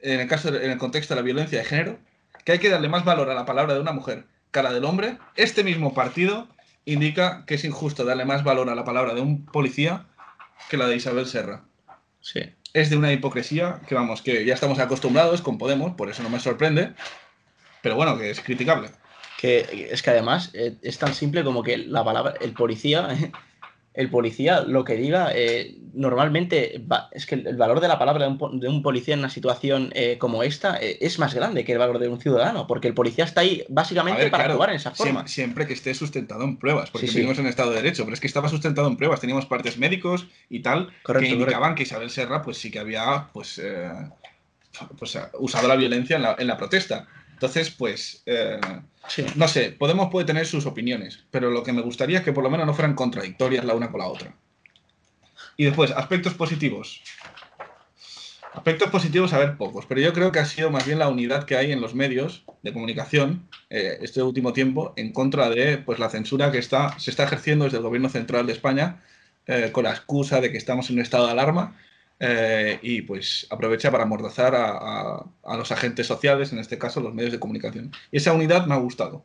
en el caso, en el contexto de la violencia de género, que hay que darle más valor a la palabra de una mujer que a la del hombre, este mismo partido indica que es injusto darle más valor a la palabra de un policía que la de Isabel Serra Sí. Es de una hipocresía que vamos, que ya estamos acostumbrados con Podemos, por eso no me sorprende, pero bueno, que es criticable. Que es que además eh, es tan simple como que la palabra, el policía, el policía lo que diga, eh, normalmente va- es que el, valor de la palabra de un, de un policía en una situación eh, como esta eh, es más grande que el valor de un ciudadano, porque el policía está ahí básicamente ver, para claro, actuar en esa forma. Siempre, siempre que esté sustentado en pruebas, porque Sí, sí. vivimos en Estado de Derecho, pero es que estaba sustentado en pruebas, teníamos partes médicos y tal, Correcto, que indicaban que Isabel Serra pues sí que había pues, eh, pues, usado la violencia en la, en la protesta. Entonces, pues, eh, Sí. no sé, Podemos puede tener sus opiniones, pero lo que me gustaría es que por lo menos no fueran contradictorias la una con la otra. Y después, aspectos positivos. Aspectos positivos, a ver, pocos, pero yo creo que ha sido más bien la unidad que hay en los medios de comunicación eh, este último tiempo en contra de pues, la censura que está, se está ejerciendo desde el gobierno central de España eh, con la excusa de que estamos en un estado de alarma eh, y pues aprovecha para amordazar a, a- a los agentes sociales, en este caso los medios de comunicación. Y esa unidad me ha gustado.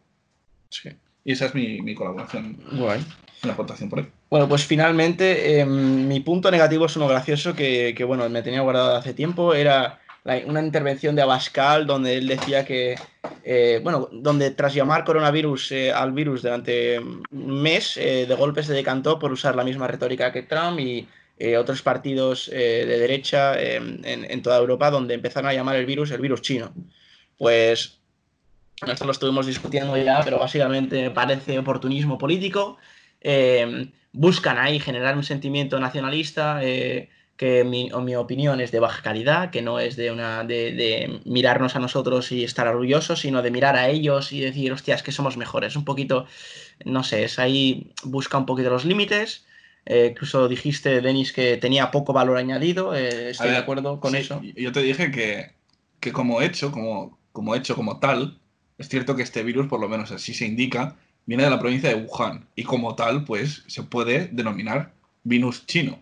Sí. Y esa es mi, mi colaboración, Guay. mi aportación por ahí. Bueno, pues finalmente eh, mi punto negativo es uno gracioso que, que, bueno, me tenía guardado hace tiempo. Era la- una intervención de Abascal donde él decía que, eh, bueno, donde tras llamar coronavirus eh, al virus durante un mes, eh, de golpe se decantó por usar la misma retórica que Trump y eh, otros partidos eh, de derecha eh, en, en toda Europa donde empezaron a llamar el virus el virus chino. Pues esto lo estuvimos discutiendo ya, pero básicamente me parece oportunismo político. Eh, buscan ahí generar un sentimiento nacionalista eh, que mi, en mi opinión es de baja calidad, que no es de, una, de, de mirarnos a nosotros y estar orgullosos, sino de mirar a ellos y decir, hostia, es que somos mejores. Un poquito, no sé, es ahí, busca un poquito los límites. Eh, incluso dijiste, Denis, que tenía poco valor añadido. eh, estoy de acuerdo con sí, eso. Yo te dije que, que como hecho, como, como hecho como tal, es cierto que este virus, por lo menos así se indica, viene de la provincia de Wuhan. Y como tal, pues se puede denominar virus chino.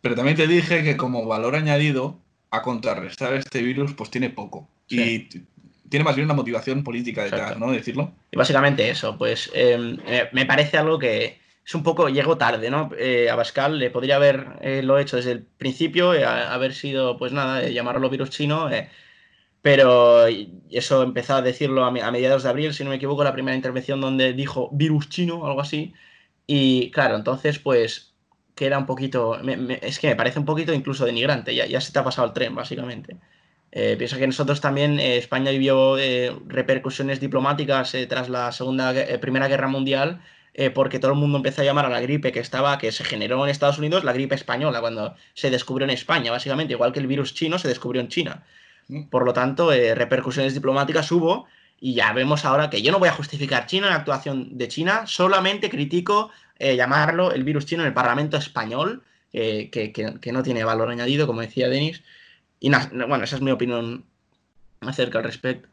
Pero también te dije que como valor añadido a contrarrestar este virus, pues tiene poco. Sí. Y tiene más bien una motivación política detrás, Exacto. ¿no? Decirlo. Y básicamente eso, pues eh, eh, me parece algo que es un poco, llegó tarde, ¿no? Eh, a Pascal le podría haber eh, lo hecho desde el principio, eh, haber sido, pues nada, eh, llamarlo virus chino, eh, pero eso empezó a decirlo a, a mediados de abril, si no me equivoco, la primera intervención donde dijo virus chino algo así. Y claro, entonces pues queda un poquito, me- me- es que me parece un poquito incluso denigrante, ya, ya se te ha pasado el tren, básicamente. Eh, piensa que nosotros también, España vivió repercusiones diplomáticas tras la segunda, Primera Guerra Mundial, eh, porque todo el mundo empezó a llamar a la gripe que estaba, que se generó en Estados Unidos, la gripe española, cuando se descubrió en España, básicamente, igual que el virus chino se descubrió en China. Mm. Por lo tanto, eh, repercusiones diplomáticas hubo, y ya vemos ahora que yo no voy a justificar China, la actuación de China, solamente critico eh, llamarlo el virus chino en el Parlamento español, que, que- que no tiene valor añadido, como decía Denis. y bueno, esa es mi opinión acerca al respecto.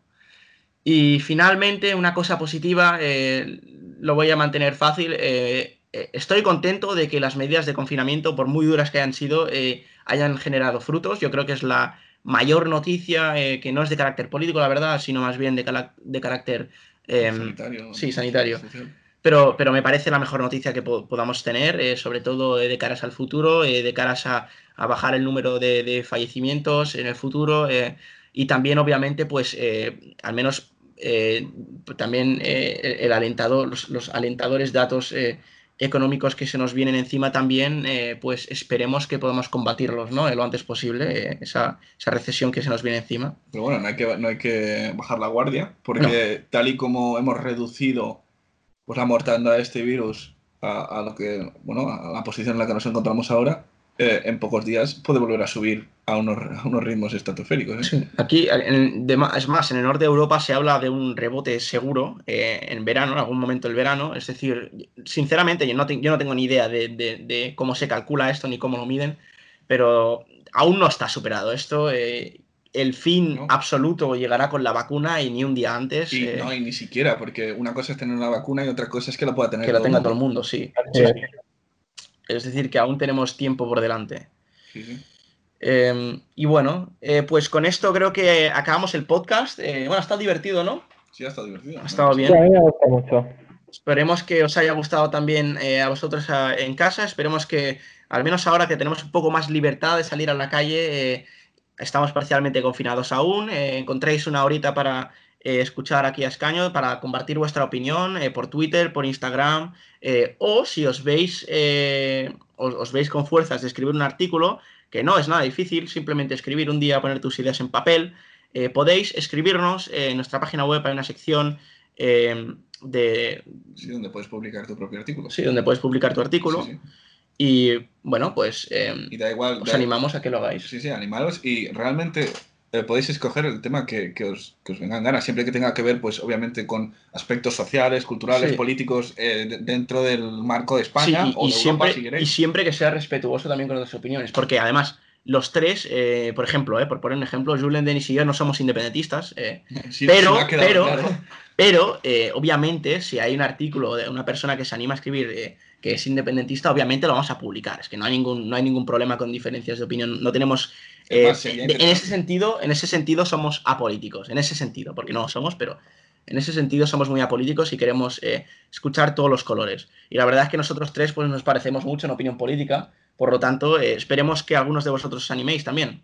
Y finalmente, una cosa positiva, eh, lo voy a mantener fácil. Eh, eh, estoy contento de que las medidas de confinamiento, por muy duras que hayan sido, hayan generado frutos. Yo creo que es la mayor noticia que no es de carácter político, la verdad, sino más bien de, de carácter em, sanitario. Sí, sanitario. Pero, pero, me parece la mejor noticia que podamos tener, sobre todo de caras al futuro, de caras a, a, bajar el número de, de fallecimientos en el futuro y también, obviamente, pues al menos eh, también eh, el alentador, los, alentadores datos eh, económicos que se nos vienen encima también, pues esperemos que podamos combatirlos ¿no? lo antes posible, esa, recesión que se nos viene encima. Pero bueno, no hay que, no hay que bajar la guardia, porque tal y como hemos reducido pues, la mortandad de este virus a, lo que, bueno, a la posición en la que nos encontramos ahora, en pocos días puede volver a subir a unos, unos ritmos estratosféricos. ¿eh? Aquí, es más, en el norte de Europa se habla de un rebote seguro eh, en verano, en algún momento del verano. Es decir, sinceramente, yo no, yo no tengo ni idea de, cómo se calcula esto ni cómo lo miden, pero aún no está superado esto. el fin absoluto llegará con la vacuna y ni un día antes. Y, no, y ni siquiera, porque una cosa es tener una vacuna y otra cosa es que la pueda tener que la tenga todo el mundo, sí. Es decir, que aún tenemos tiempo por delante. Em, y bueno, eh, pues con esto creo que acabamos el podcast. Eh, bueno, ha estado divertido, ¿no? Sí, ha estado divertido. Ha estado bien. Sí, a mí me gusta mucho. Esperemos que os haya gustado también eh, a vosotros en casa. Esperemos que, al menos ahora que tenemos un poco más libertad de salir a la calle, estamos parcialmente confinados aún. encontréis una horita para eh, escuchar aquí a Escaño para compartir vuestra opinión eh, por Twitter, por Instagram, eh, o si os veis, os, veis con fuerzas de escribir un artículo, que no es nada difícil, simplemente escribir un día, poner tus ideas en papel, podéis escribirnos en nuestra página web, hay una sección de... Sí, donde puedes publicar tu propio artículo. Sí, donde puedes publicar tu artículo. Y bueno, pues y da igual, os animamos a que lo hagáis. Sí, sí, animaros. Y realmente eh, podéis escoger el tema que, os, que, os, vengan ganas, siempre que tenga que ver, pues obviamente con aspectos sociales, culturales, políticos eh, dentro del marco de España y, siempre, Y siempre que sea respetuoso también con otras opiniones, porque además los tres, eh, por ejemplo, por poner un ejemplo, Julen, Denis y yo no somos independentistas, pero, pero, pero obviamente si hay un artículo de una persona que se anima a escribir que es independentista, obviamente lo vamos a publicar. Es que no hay ningún, no hay ningún problema con diferencias de opinión. No tenemos. Eh, en, ese sentido, en ese sentido somos apolíticos. En ese sentido, porque no lo somos, pero en ese sentido somos muy apolíticos y queremos eh, escuchar todos los colores. Y la verdad es que nosotros tres pues, nos parecemos mucho en opinión política. Por lo tanto, eh, esperemos que algunos de vosotros os animéis también.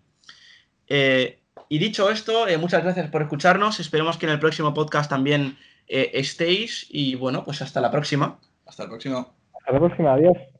y dicho esto, muchas gracias por escucharnos. Esperemos que en el próximo podcast también estéis. Y bueno, pues hasta la próxima. Hasta la próxima. Hasta la próxima, adiós.